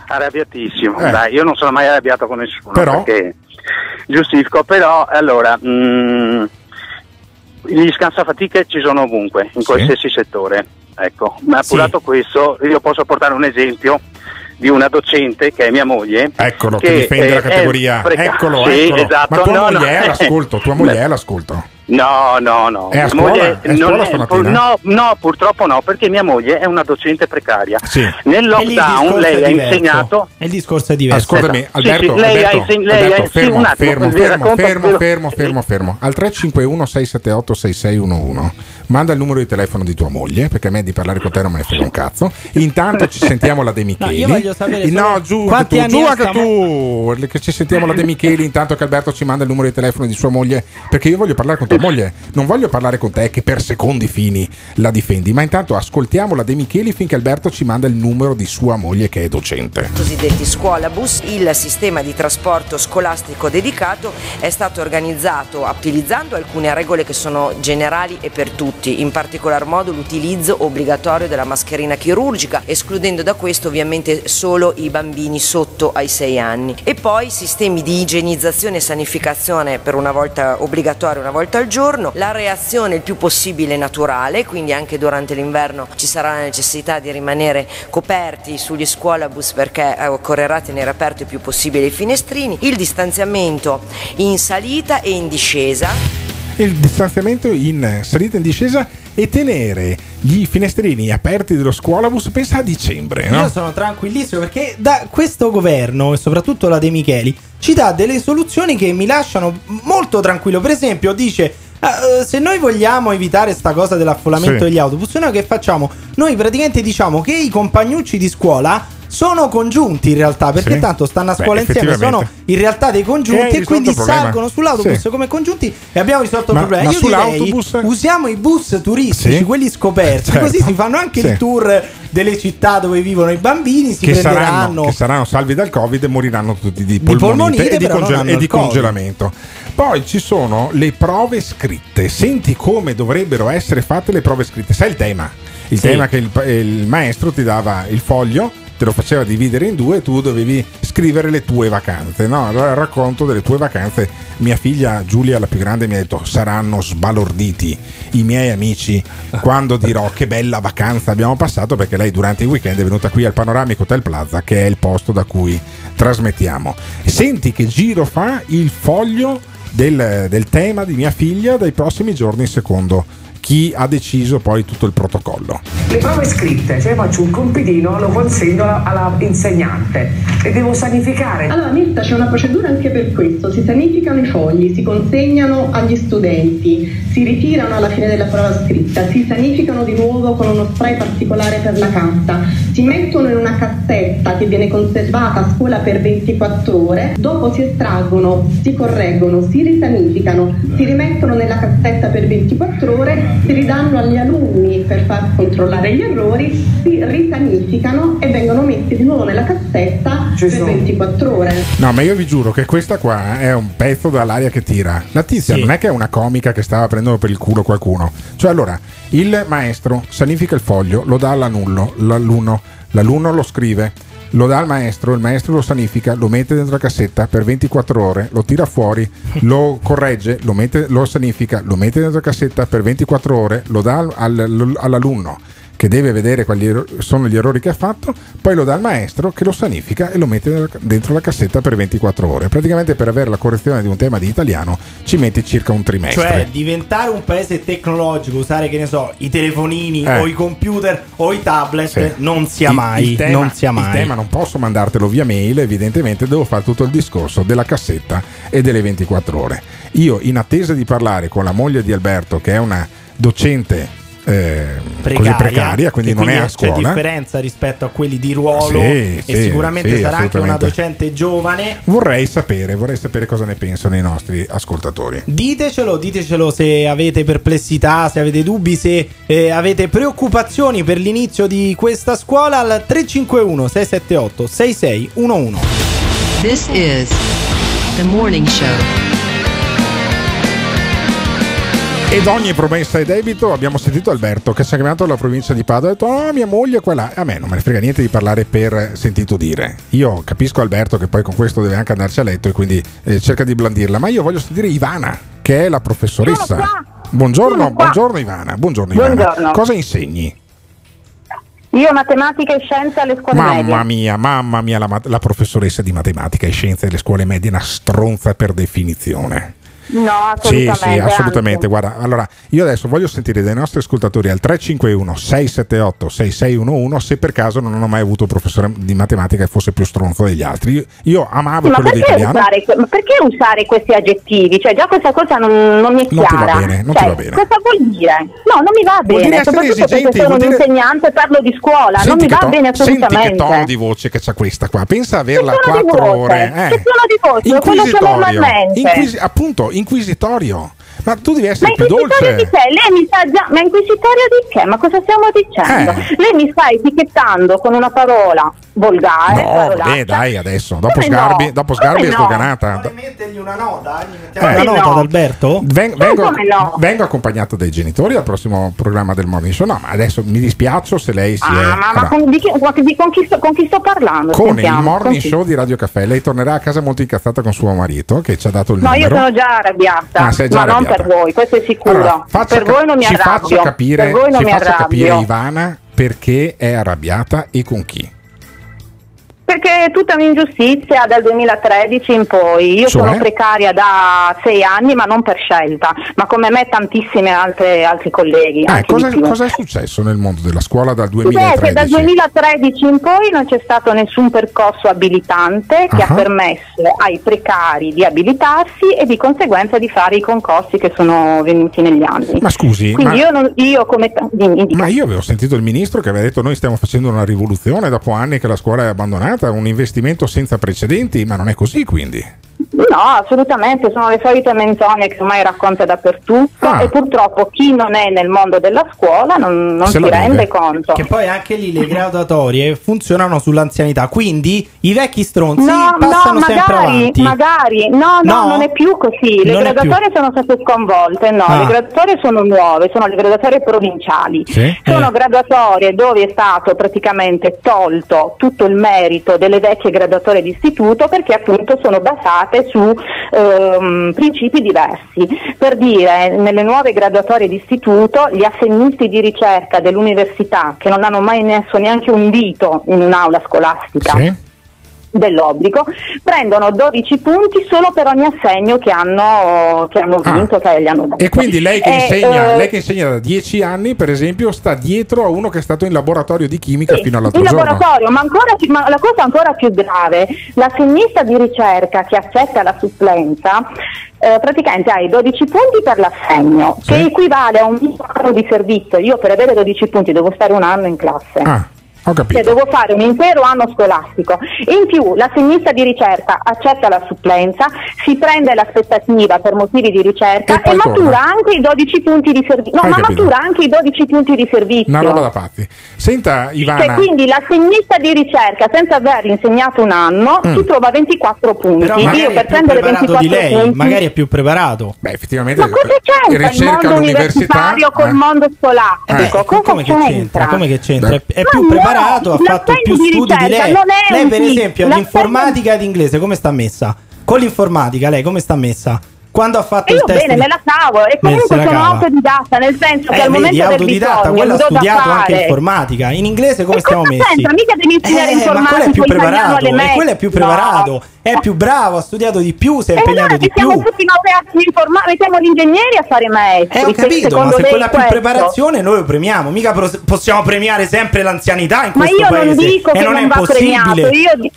Arrabbiatissimo, Eh. dai, io non sono mai arrabbiato con nessuno Però- perché giustifico, però allora mh, gli scansafatiche ci sono ovunque, in Sì. qualsiasi settore. Ecco, ma appurato questo, io posso portare un esempio di una docente che è mia moglie. Eccolo che, difende eh, la è categoria. preca- Eccolo, Sì, eccolo. esatto. Ma tua no, moglie no. è all'ascolto, tua moglie è all'ascolto. No, no, no. È a scuola? moglie È non stamattina? no, no, purtroppo no, perché mia moglie è una docente precaria. Sì. Nel lockdown lei è ha insegnato E il discorso è diverso. Ascoltami, Alberto, sì, lei ha Alberto, insegn- lei Alberto, fermo, un attimo, fermo, fermo, fermo, fermo, fermo, fermo. Al 351 678 6611 manda il numero di telefono di tua moglie, perché a me di parlare con te non me ne frega un cazzo. Intanto ci sentiamo la De Micheli. io voglio sapere no, giù, tu, giù anche tu, che ci sentiamo la De Micheli intanto che Alberto ci manda il numero di telefono di sua moglie, perché io voglio parlare con tua moglie, non voglio parlare con te che per secondi fini la difendi, ma intanto ascoltiamo la De Micheli finché Alberto ci manda il numero di sua moglie che è docente. cosiddetti scuolabus, il sistema di trasporto scolastico dedicato è stato organizzato utilizzando alcune regole che sono generali e per tutti, in particolar modo l'utilizzo obbligatorio della mascherina chirurgica, escludendo da questo ovviamente solo i bambini sotto ai 6 anni. E poi sistemi di igienizzazione e sanificazione per una volta obbligatorio, una volta al giorno, la reazione il più possibile naturale, quindi anche durante l'inverno ci sarà la necessità di rimanere coperti sugli scuolabus perché eh, occorrerà tenere aperto il più possibile i finestrini, il distanziamento in salita e in discesa. Il distanziamento in salita e in discesa e tenere gli finestrini aperti dello scuolabus pensa a dicembre no? Io sono tranquillissimo perché da questo governo e soprattutto la De Micheli ci dà delle soluzioni che mi lasciano molto tranquillo. Per esempio, dice. "Ah, eh, se noi vogliamo evitare sta cosa dell'affollamento Sì. degli autobus, noi che facciamo? Noi praticamente diciamo che i compagnucci di scuola sono congiunti in realtà, perché Sì. tanto stanno a Beh, scuola insieme, sono in realtà dei congiunti hai e, quindi salgono sull'autobus Sì. come congiunti e abbiamo risolto Ma- il problema. ma Io direi sull'autobus- usiamo i bus turistici, Sì. quelli scoperti, Certo. così si fanno anche il tour delle città dove vivono i bambini, si che saranno, che saranno salvi dal covid e moriranno tutti di polmonite, polmonite, e di, hanno e di congelamento poi ci sono le prove scritte senti come dovrebbero essere fatte le prove scritte sai il tema il Sì. tema che il, il maestro ti dava il foglio te lo faceva dividere in due tu dovevi scrivere le tue vacanze no? allora racconto delle tue vacanze mia figlia Giulia la più grande mi ha detto saranno sbalorditi i miei amici quando dirò che bella vacanza abbiamo passato perché lei durante il weekend è venuta qui al Panoramico Hotel Plaza che è il posto da cui trasmettiamo senti che giro fa il foglio del, del tema di mia figlia dai prossimi giorni secondo chi ha deciso poi tutto il protocollo. Le prove scritte, cioè faccio un compitino, lo consegno alla, alla insegnante e devo sanificare. Allora, Mirta, c'è una procedura anche per questo. Si sanificano i fogli, si consegnano agli studenti, si ritirano alla fine della prova scritta, si sanificano di nuovo con uno spray particolare per la carta, si mettono in una cassetta che viene conservata a scuola per 24 ore, dopo si estraggono, si correggono, si risanificano, si rimettono nella cassetta per 24 ore si ridanno agli alunni per far controllare gli errori, si risanificano e vengono messi di nuovo nella cassetta per 24 ore. No, ma io vi giuro che questa qua è un pezzo dall'aria che tira. La tizia Sì. non è che è una comica che stava prendendo per il culo qualcuno. Cioè, allora, il maestro sanifica il foglio, lo dà all'alunno, l'alunno, l'alunno lo scrive. Lo dà al maestro, il maestro lo sanifica, lo mette dentro la cassetta per 24 ore, lo tira fuori, lo corregge, lo, mette, lo sanifica, lo mette dentro la cassetta per 24 ore, lo dà al- al- all'alunno che deve vedere quali sono gli errori che ha fatto, poi lo dà al maestro che lo sanifica e lo mette dentro la cassetta per 24 ore. Praticamente per avere la correzione di un tema di italiano ci metti circa un trimestre. Cioè, diventare un paese tecnologico, usare, che ne so, i telefonini Eh. o i computer o i tablet, Sì. non sia mai. il tema, non sia mai. il tema non posso mandartelo via mail, evidentemente devo fare tutto il discorso della cassetta e delle 24 ore. Io, in attesa di parlare con la moglie di Alberto, che è una docente eh, così precaria, quindi non è a C'è scuola. differenza rispetto a quelli di ruolo Sì, e sì, sicuramente sì, sarà anche una docente giovane. Vorrei sapere, vorrei sapere cosa ne pensano i nostri ascoltatori. Ditecelo, ditecelo se avete perplessità, se avete dubbi, se eh, avete preoccupazioni per l'inizio di questa scuola al 351 678 6611. This is the morning show. Ed ogni promessa e debito abbiamo sentito Alberto che si è chiamato alla provincia di Padova e ha detto oh mia moglie è quella. A me non me ne frega niente di parlare per sentito dire. Io capisco Alberto che poi con questo deve anche andarci a letto e quindi eh, cerca di blandirla, ma io voglio sentire Ivana che è la professoressa. Buongiorno, buongiorno Ivana, buongiorno Ivana. Buongiorno. Cosa insegni? Io matematica e scienze alle scuole medie. Mamma mia, mamma mia, la, la professoressa di matematica e scienze delle scuole medie è una stronza per definizione. No, Sì, assolutamente. sì, assolutamente. anzi. Guarda, allora io adesso voglio sentire dai nostri ascoltatori al 351 678 6611 se per caso non hanno mai avuto un professore di matematica che fosse più stronzo degli altri. Io, amavo Sì, ma quello di perché, italiano. usare, ma perché usare questi aggettivi? Cioè, già questa cosa non, non mi è Non chiara. bene, non Cioè, bene. Cosa vuol dire? No, non mi va Vuol dire bene. Soprattutto esigenti, perché sono vuol un dire- insegnante e parlo di scuola. non Senti mi che, va to- bene senti che assolutamente. tono di voce che c'ha questa qua. Pensa averla Che tono di 4 voce? ore. Eh. Che tono di voce? Quello che ho normalmente. Inquisi- appunto, inquisitorio. Ma tu devi Ma essere più dolce. di che? Lei mi sta già. Ma inquisitorio di che? Ma cosa stiamo dicendo? Eh. Lei mi sta etichettando con una parola volgare. No, vabbè, dai, adesso. Dopo Come Sgarbi, no? dopo Come Sgarbi è no? sdoganata. Mettergli una nota? Eh. una nota no? ad Alberto? Ven- vengo, come no? vengo accompagnato dai genitori al prossimo programma del morning show. No, ma adesso mi dispiace se lei si Ah, è. ma, ma con, di chi, con chi sto, con chi sto parlando? con Sentiamo, il morning con show di Radio Caffè, lei tornerà a casa molto incazzata con suo marito che ci ha dato il No, io numero. sono già arrabbiata, Ah, sei già arrabbiata. Per voi, questo è sicuro. Allora, per ca- voi non mi arrabbio. capire, per voi non ci mi arrabbio. capire Ivana perché è arrabbiata e con chi. Perché è tutta un'ingiustizia dal 2013 in poi. Io Cioè? sono precaria da sei anni, ma non per scelta, ma come me tantissime altre, altri colleghi. Eh, cosa, cosa è successo nel mondo della scuola dal Beh, 2013? che dal 2013 in poi non c'è stato nessun percorso abilitante che Ah. ha permesso ai precari di abilitarsi e di conseguenza di fare i concorsi che sono venuti negli anni. Ma scusi, Quindi ma- io, non- io come... dimmi, dimmi. Ma io avevo sentito il ministro che aveva detto noi stiamo facendo una rivoluzione dopo anni che la scuola è abbandonata, un investimento senza precedenti, ma non è così quindi. No, assolutamente, sono le solite menzogne che ormai racconta dappertutto Ah. e purtroppo chi non è nel mondo della scuola non, non si rende conto. Che poi anche lì le graduatorie funzionano sull'anzianità, quindi i vecchi stronzi No, passano no, sempre magari, avanti. magari, no, no, No? non è più così. Le Non graduatorie sono state sconvolte, no, Ah. le graduatorie sono nuove, sono le graduatorie provinciali. Sì? Sono Eh. graduatorie dove è stato praticamente tolto tutto il merito delle vecchie graduatorie d'istituto perché appunto sono basate su ehm, principi diversi. Per dire, nelle nuove graduatorie d'istituto gli assegnisti di ricerca dell'università che non hanno mai messo neanche un dito in un'aula scolastica. Sì? Dell'obbligo, prendono 12 punti solo per ogni assegno che hanno, che hanno vinto, che gli hanno dato. Ah. E quindi lei che, Eh, insegna, eh, lei che insegna da 10 anni, per esempio, sta dietro a uno che è stato in laboratorio di chimica fino all'altro in giorno. laboratorio, ma, ancora ma la cosa ancora più grave, l'assegnista di ricerca che accetta la supplenza eh, praticamente ha i 12 punti per l'assegno, che equivale a un anno di servizio. Io per avere 12 punti devo stare un anno in classe. Ah. Cioè devo fare un intero anno scolastico. In più l'assegnista di ricerca accetta la supplenza, si prende l'aspettativa per motivi di ricerca E e, matura anche i 12 punti di servizio. No, Hai ma capito. matura anche i 12 punti di servizio. Una roba da pazzi. Senta, Cioè, Ivana. quindi l'assegnista di ricerca, senza aver insegnato un anno, Mm. si trova a 24 punti. Però Io per più prendere preparato 24 di lei, punti. magari è più preparato. Beh, effettivamente. Ma cosa c'entra il mondo universitario col eh. mondo scolastico? Eh, cosa come che c'entra? Come che c'entra? È, è Ma più no, ha fatto più di studi di ricerca lei. è Lei, un per esempio, l'informatica ed inglese come sta messa? Con l'informatica, lei come sta messa? Quando ha fatto E il io test bene, me la cavo e Eh, comunque sono cava. autodidatta, nel senso che Eh, al vedi, momento del autodidatta, bisogno quello ha studiato anche informatica. In inglese come E stiamo messi? c'entra? Mica devi insegnare Eh, ma quello è più preparato, e quello è più No. preparato, è più bravo, ha studiato di più, si è E impegnato allora di che siamo più. tutti laureati in informatica, mettiamo gli ingegneri a fare maestri. Eh, ho capito, ma se quella più preparazione noi lo premiamo, mica possiamo premiare sempre l'anzianità in Ma questo io paese. non dico che non, è va premiato, possibile.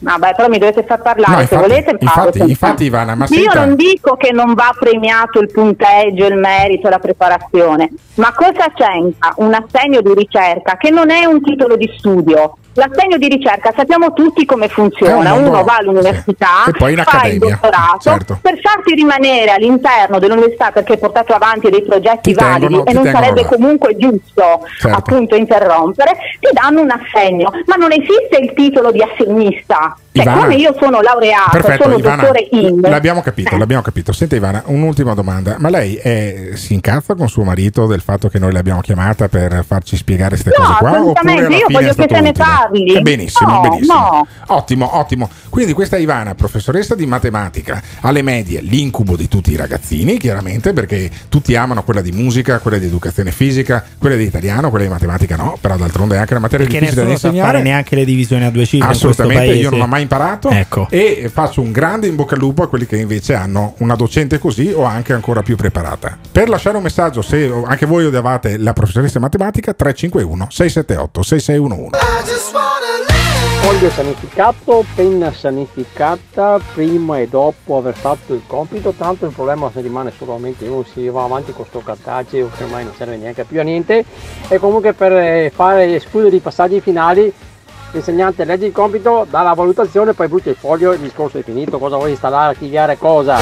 Vabbè, però mi dovete far parlare, No, se infatti- volete parlo infatti- infatti, Ivana, ma Io non dico che non va premiato il punteggio, il merito, la preparazione, ma cosa c'entra un assegno di ricerca che non è un titolo di studio? L'assegno di ricerca sappiamo tutti come funziona, mondo- uno va all'università, E poi in fa il accademia, dottorato, certo. per farti rimanere all'interno dell'università perché hai portato avanti dei progetti Ti tengono- validi ti e non tengono sarebbe là. comunque giusto Certo. appunto interrompere, ti danno un assegno, ma non esiste il titolo di assegnista. Cioè, Ivana. come io sono laureato, Perfetto, sono Ivana, dottore in. l'abbiamo capito, Eh. l'abbiamo capito. Senta Ivana, un'ultima domanda. Ma lei è- si incazza con suo marito del fatto che noi l'abbiamo chiamata per farci spiegare queste No, cose qua? assolutamente, io voglio che se ne parli. Eh, benissimo, No, benissimo. no. Ottimo, ottimo. Quindi questa Ivana, professoressa di matematica, alle medie, l'incubo di tutti i ragazzini, chiaramente, perché tutti amano quella di musica, quella di educazione fisica, quella di italiano, quella di matematica no, però d'altronde è anche una materia Perché difficile da insegnare. fare neanche le divisioni a due cifre Assolutamente, paese. io non ho mai imparato Ecco. e faccio un grande in bocca al lupo a quelli che invece hanno una docente così o anche ancora più preparata. Per lasciare un messaggio, se anche voi odiavate la professoressa di matematica, 351 678 6611. Foglio sanificato, penna sanificata prima e dopo aver fatto il compito, tanto il problema se rimane solamente uno si va avanti con sto cartaceo che ormai non serve neanche più a niente e comunque per eh, fare escludere i passaggi finali l'insegnante legge il compito, dà la valutazione, poi brucia il foglio e il discorso è finito, cosa vuoi installare, archiviare, cosa?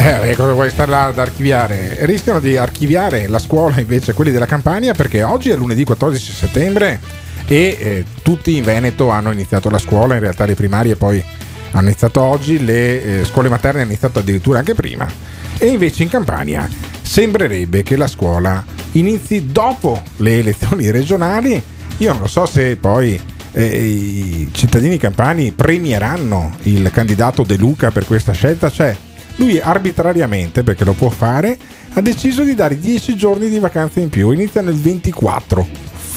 Eh, cosa vuoi stare ad archiviare? Rischiano di archiviare la scuola invece quelli della Campania perché oggi è lunedì 14 settembre e eh, tutti in Veneto hanno iniziato la scuola, in realtà le primarie poi hanno iniziato oggi, le eh, scuole materne hanno iniziato addirittura anche prima. E invece in Campania sembrerebbe che la scuola inizi dopo le elezioni regionali. Io non lo so se poi eh, i cittadini campani premieranno il candidato De Luca per questa scelta, cioè lui arbitrariamente, perché lo può fare, ha deciso di dare 10 giorni di vacanza in più, iniziano il 24.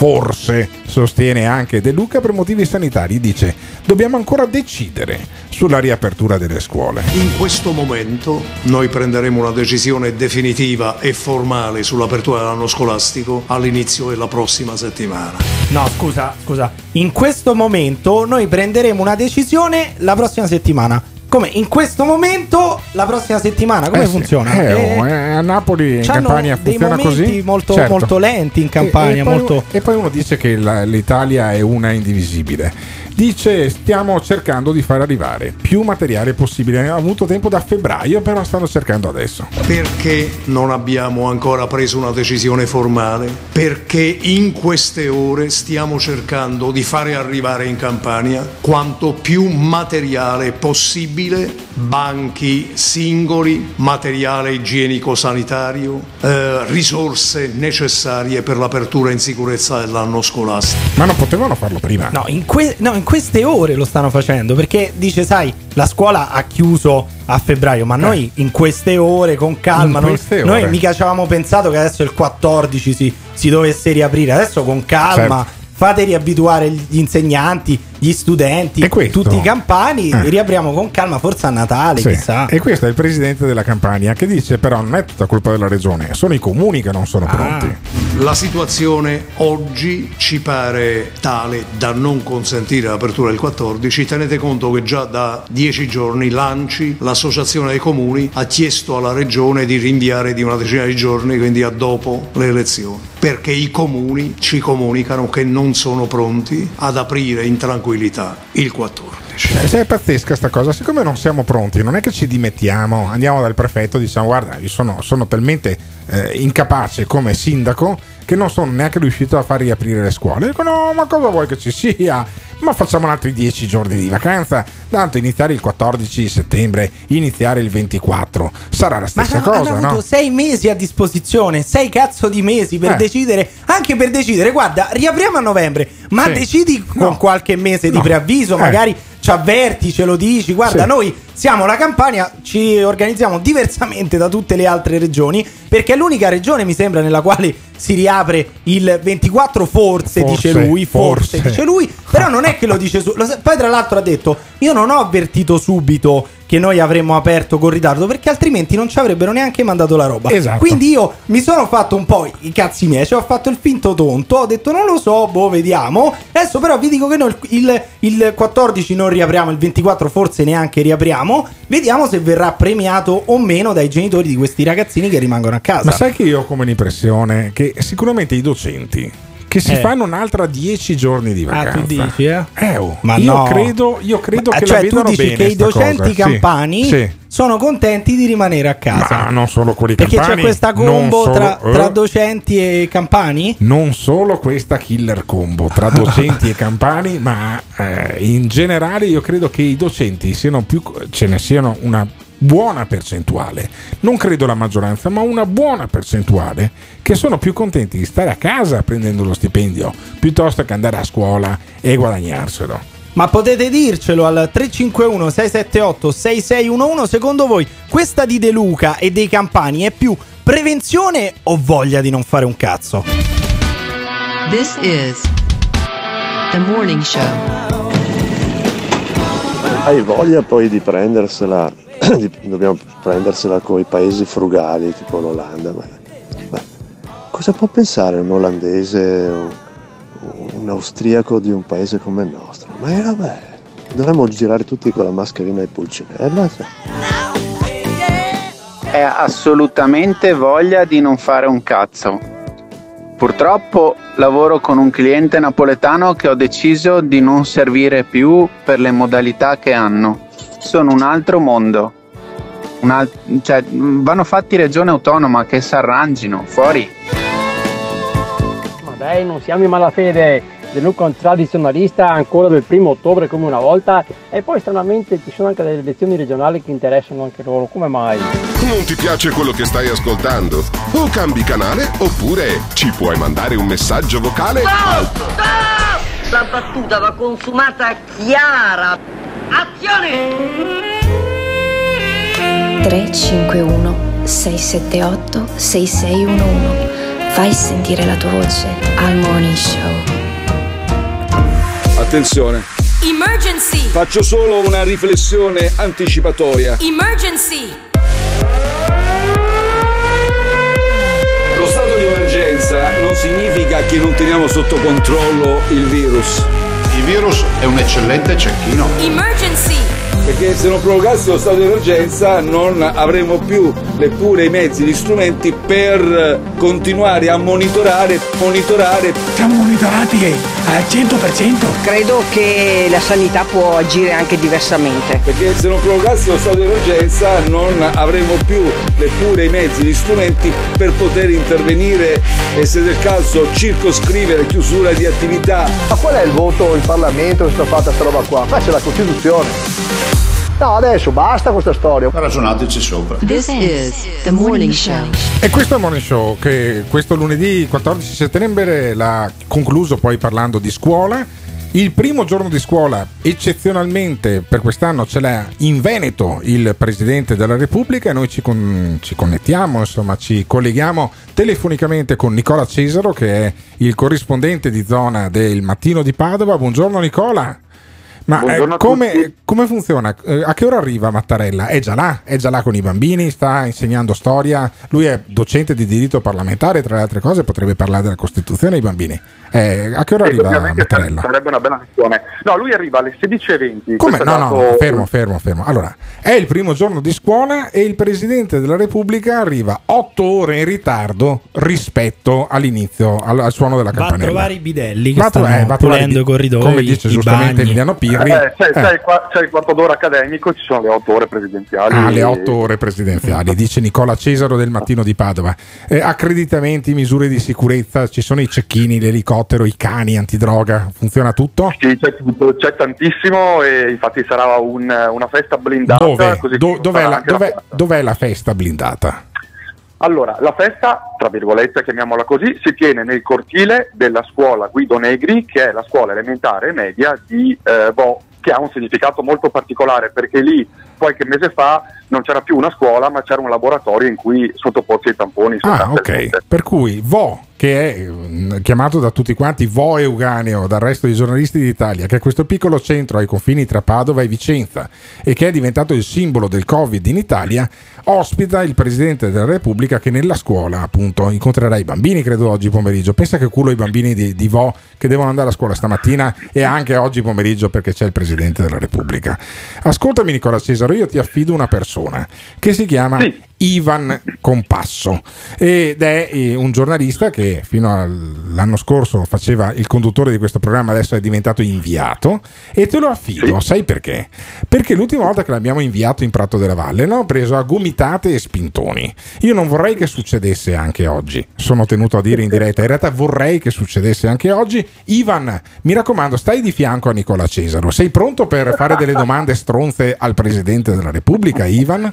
Forse, sostiene anche De Luca per motivi sanitari, dice dobbiamo ancora decidere sulla riapertura delle scuole. In questo momento noi prenderemo una decisione definitiva e formale sull'apertura dell'anno scolastico all'inizio della prossima settimana. No, scusa, scusa. In questo momento noi prenderemo una decisione la prossima settimana. Come in questo momento la prossima settimana come Eh sì, funziona? eh, Eh, oh, eh, a Napoli in Campania funziona così. molto, Certo. molto lenti in E- Campania, e, poi, molto e poi uno dice che la- l'Italia è una indivisibile. Dice stiamo cercando di far arrivare più materiale possibile. Abbiamo avuto tempo da febbraio, però stanno cercando adesso. Perché non abbiamo ancora preso una decisione formale? Perché in queste ore stiamo cercando di fare arrivare in Campania quanto più materiale possibile, banchi singoli, materiale igienico-sanitario, eh, risorse necessarie per l'apertura in sicurezza dell'anno scolastico. Ma non potevano farlo prima. No in, que- no, in queste ore lo stanno facendo perché dice, sai, la scuola ha chiuso a febbraio, ma noi in queste ore con calma, In noi ore. mica ci avevamo pensato che adesso il 14 si, si dovesse riaprire, adesso con calma. Certo. Fate riabituare gli insegnanti, gli studenti, E tutti i campani, Eh. riapriamo con calma, forse a Natale, Sì. chissà. E questo è il presidente della Campania che dice però non è tutta colpa della regione, sono i comuni che non sono Ah. pronti. La situazione oggi ci pare tale da non consentire l'apertura del 14. Tenete conto che già da dieci giorni l'ANCI, l'Associazione dei Comuni, ha chiesto alla Regione di rinviare di una decina di giorni, quindi a dopo le elezioni, perché i comuni ci comunicano che non sono pronti ad aprire in tranquillità il 14. Eh, se è pazzesca sta cosa, siccome non siamo pronti, non è che ci dimettiamo, andiamo dal prefetto e diciamo guarda, io sono, sono talmente eh, incapace come sindaco che non sono neanche riuscito a far riaprire le scuole. Dico no, ma cosa vuoi che ci sia? Ma facciamo altri 10 giorni di vacanza, tanto iniziare il 14 settembre, iniziare il 24, sarà la Ma stessa hanno, cosa, hanno avuto no? sei mesi a disposizione, sei cazzo di mesi per Eh. decidere, anche per decidere, guarda, riapriamo a novembre, ma Sì. decidi con qualche mese di No. preavviso, Eh. magari ci avverti, ce lo dici, guarda, Sì. noi siamo la Campania, ci organizziamo diversamente da tutte le altre regioni, perché è l'unica regione, mi sembra, nella quale si riapre il 24 forse, Forse, dice lui, forse, forse. dice lui, però non è che lo dice su... lo Poi tra l'altro ha detto, io non ho avvertito subito che noi avremmo aperto con ritardo perché altrimenti non ci avrebbero neanche mandato la roba. Esatto. Quindi io mi sono fatto un po' i cazzi miei, cioè ho fatto il finto tonto, ho detto non lo so, boh, vediamo. Adesso però vi dico che noi il, il, il 14 non riapriamo, il 24 forse neanche riapriamo. Vediamo se verrà premiato o meno dai genitori di questi ragazzini che rimangono a casa. Ma sai che io ho come l'impressione che sicuramente i docenti che si Eh. fanno un'altra 10 giorni di Ah, vacanza. tu dici, eh? Eh, oh, Ma io no. credo, io credo Ma- che cioè, tu dici che i docenti cosa. Campani sì. sono contenti di rimanere a casa. Ma non solo quelli Perché campani. c'è questa combo solo- tra, tra eh, docenti e campani? non solo questa killer combo tra docenti e campani, ma eh, in generale io credo che i docenti siano più ce ne siano una buona percentuale, non credo la maggioranza, ma una buona percentuale che sono più contenti di stare a casa prendendo lo stipendio piuttosto che andare a scuola e guadagnarselo. Ma potete dircelo al 351 678 6611 secondo voi questa di De Luca e dei campani è più prevenzione o voglia di non fare un cazzo? This is the morning show. Hai voglia poi di prendersela, dobbiamo prendersela con i paesi frugali, tipo l'Olanda. Ma, ma cosa può pensare un olandese o un austriaco di un paese come il nostro? Ma è vabbè, dovremmo girare tutti con la mascherina e pulcinella. cioè. È assolutamente voglia di non fare un cazzo. Purtroppo lavoro con un cliente napoletano che ho deciso di non servire più per le modalità che hanno. Sono un altro mondo. Un al- cioè, vanno fatti regione autonoma che si arrangino, fuori. Ma dai, non siamo in malafede. De Luca è un tradizionalista ancora del primo ottobre come una volta e poi stranamente ci sono anche delle elezioni regionali che interessano anche loro, come mai? Non ti piace quello che stai ascoltando? O cambi canale oppure ci puoi mandare un messaggio vocale al La battuta va consumata chiara. Azione! 351 678 6611 Fai sentire la tua voce al Morning Show. Attenzione, Emergency! faccio solo una riflessione anticipatoria. Emergency! Lo stato di emergenza non significa che non teniamo sotto controllo il virus. Il virus è un eccellente cecchino. Emergency! Perché se non prorogasse lo stato di emergenza non avremo più neppure i mezzi, gli strumenti per continuare a monitorare, monitorare. Siamo monitorati al 100%. Credo che la sanità può agire anche diversamente. Perché se non prorogasse lo stato di emergenza non avremo più neppure i mezzi, gli strumenti per poter intervenire e se del caso circoscrivere chiusura di attività. Ma qual è il voto in Parlamento che sta fatta sta roba qua? Qua c'è la Costituzione. No, adesso basta questa storia. Ragionateci sopra. This is the morning show. E questo è il Morning Show che questo lunedì 14 settembre l'ha concluso poi parlando di scuola. Il primo giorno di scuola, eccezionalmente per quest'anno, ce l'ha in Veneto il Presidente della Repubblica e noi ci, con- ci connettiamo, insomma ci colleghiamo telefonicamente con Nicola Cesaro che è il corrispondente di zona del Mattino di Padova. Buongiorno Nicola. Ma eh, come, come funziona? Eh, a che ora arriva Mattarella? È già là? È già là con i bambini? Sta insegnando storia? Lui è docente di diritto parlamentare, tra le altre cose potrebbe parlare della Costituzione ai bambini. Eh, a che ora arriva Mattarella? Sarebbe una bella lezione. No, lui arriva alle 16.20. Come? No, no, dato- fermo, fermo, fermo. Allora, è il primo giorno di scuola e il Presidente della Repubblica arriva otto ore in ritardo rispetto all'inizio, al, al suono della Va a campanella. trovare i bidelli che Va stanno eh, pulendo i- corridoi, Come dice i giustamente bagni. Emiliano Pirri. Eh, c'è, eh. c'è il, c'è il quarto d'ora accademico, ci sono le otto ore presidenziali. Ah, le otto ore presidenziali, dice Nicola Cesaro del mattino di Padova. Eh, accreditamenti, misure di sicurezza, ci sono i cecchini, l'elicottero, i cani antidroga, funziona tutto? Sì, c'è, c'è tantissimo e infatti sarà un- una festa blindata. Dove? Do- dov'è, la, anche la dov'è- festa. dov'è la festa blindata? Allora, la festa, tra virgolette, chiamiamola così, si tiene nel cortile della scuola Guido Negri, che è la scuola elementare e media di eh, Vo, che ha un significato molto particolare perché lì qualche mese fa non c'era più una scuola, ma c'era un laboratorio in cui sottoporsi ai tamponi. Ah, ok. Per cui Vo, che è mm, chiamato da tutti quanti Vo Euganeo, dal resto dei giornalisti d'Italia, che è questo piccolo centro ai confini tra Padova e Vicenza e che è diventato il simbolo del Covid in Italia, ospita il Presidente della Repubblica che nella scuola, appunto, incontrerà i bambini, credo oggi pomeriggio. Pensa che culo i bambini di, di Vo che devono andare a scuola stamattina e anche oggi pomeriggio perché c'è il Presidente della Repubblica. Ascoltami Nicola Cesaro, io ti affido una persona che si chiama Ivan Compasso ed è eh, un giornalista che fino all'anno scorso faceva il conduttore di questo programma, adesso è diventato inviato e te lo affido, sai perché? Perché l'ultima volta che l'abbiamo inviato in Prato della Valle l'hanno preso a gomitate e spintoni. Io non vorrei che succedesse anche oggi, sono tenuto a dire in diretta, in realtà vorrei che succedesse anche oggi. Ivan, mi raccomando, stai di fianco a Nicola Cesaro, sei pronto per fare delle domande stronze al Presidente della Repubblica, Ivan?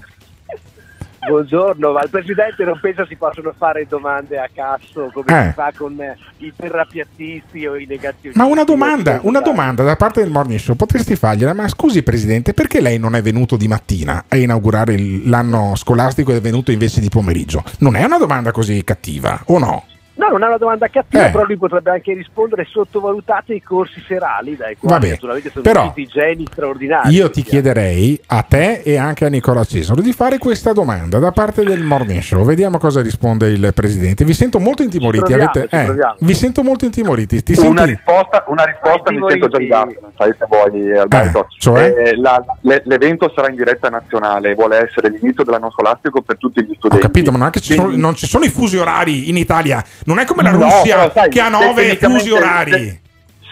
Buongiorno, ma al Presidente non pensa si possono fare domande a cazzo come Eh. si fa con eh, i terrapiattisti o i negazionisti? Ma una domanda, una domanda da parte del Morning Show, potresti fargliela? Ma scusi Presidente, perché lei non è venuto di mattina a inaugurare il- l'anno scolastico ed è venuto invece di pomeriggio? Non è una domanda così cattiva, o no? No, non è una domanda cattiva, Eh. però lui potrebbe anche rispondere sottovalutate i corsi serali, dai quali Vabbè, naturalmente sono però usciti geni straordinari. Io ti chiederei a te e anche a Nicola Cesaro di fare questa domanda da parte del Morning Show. Vediamo cosa risponde il Presidente. Vi sento molto intimoriti. Proviamo, avete- eh, vi sento molto intimoriti. Ti Una senti? risposta, una risposta mi sento già non sai se vuoi Alberto. cioè? Eh, la- le- l'evento sarà in diretta nazionale, vuole essere l'inizio dell'anno scolastico per tutti gli Ho studenti. capito, ma non, ci sono, non ci sono i fusi orari in Italia. Non è come la No, Russia sai, che ha nove fusi orari. Se,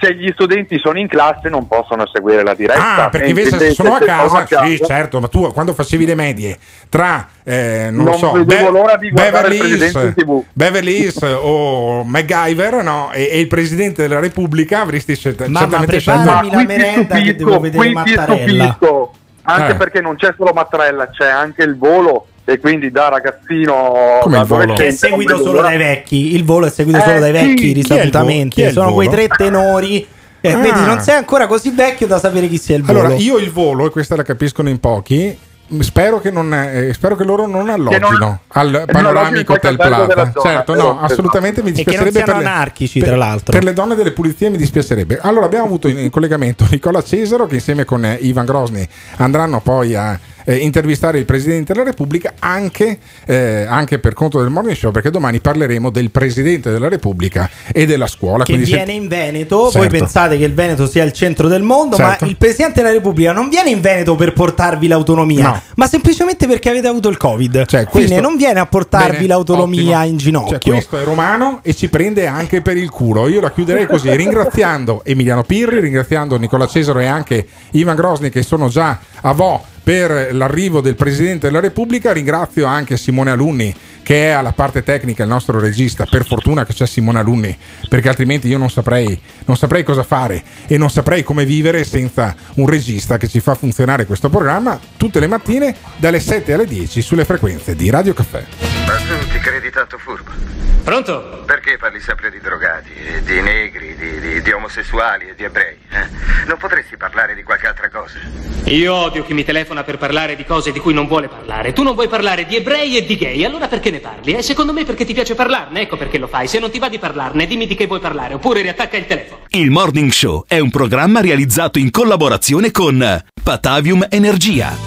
se gli studenti sono in classe non possono seguire la diretta. Ah, perché invece se sono a se casa, sì, certo, ma tu quando facevi le medie tra, eh, non, lo Non so, vedevo l'ora di Beverly, Hills, Beverly Hills o MacGyver no? e, e il Presidente della Repubblica avresti scel- Mamma, certamente preparami scelto... la merenda che devo vedere Mattarella. stupisco, anche Eh. perché non c'è solo Mattarella, c'è anche il volo e quindi da ragazzino Come da il volo? Che è seguito solo l'ora. dai vecchi. Il volo è seguito Eh, solo dai sì, vecchi il Sono quei tre tenori. Eh, Ah. Vedi, non sei ancora così vecchio da sapere chi sia il volo. Allora, io il volo, e questa la capiscono in pochi, spero che, non, eh, spero che loro non allogino non- al non panoramico Hotel Plaza. certo, no, esatto. assolutamente mi E che non dispiacerebbe siano per le, anarchici, per- tra l'altro. Per le donne delle pulizie mi dispiacerebbe. Allora, abbiamo avuto in, collegamento Nicola Cesaro che insieme con eh, Ivan Grosny andranno poi a eh, intervistare il Presidente della Repubblica anche, eh, anche per conto del Morning Show perché domani parleremo del Presidente della Repubblica e della scuola. che quindi se- viene in Veneto. Voi Certo. pensate che il Veneto sia il centro del mondo, Certo. ma il Presidente della Repubblica non viene in Veneto per portarvi l'autonomia, No. ma semplicemente perché avete avuto il Covid. Quindi questo- non viene a portarvi Bene, l'autonomia ottimo. in ginocchio. Cioè, questo è romano e ci prende anche per il culo. Io la chiuderei così, ringraziando Emiliano Pirri, ringraziando Nicola Cesaro e anche Ivan Grosni che sono già a Vo per l'arrivo del Presidente della Repubblica. Ringrazio anche Simone Alunni che è alla parte tecnica il nostro regista. Per fortuna che c'è Simone Alunni, perché altrimenti io non saprei, non saprei cosa fare e non saprei come vivere senza un regista che ci fa funzionare questo programma tutte le mattine dalle 7 alle 10 sulle frequenze di Radio Caffè. Ma tu ti credi tanto furbo? Pronto? Perché parli sempre di drogati, di negri, di, di- di omosessuali e di ebrei? Eh, non potresti parlare di qualche altra cosa? Io odio chi mi telefona per parlare di cose di cui non vuole parlare. Tu non vuoi parlare di ebrei e di gay, allora perché ne parli? E secondo me perché ti piace parlarne, ecco perché lo fai. Se non ti va di parlarne, dimmi di che vuoi parlare, oppure riattacca il telefono. Il Morning Show è un programma realizzato in collaborazione con Patavium Energia.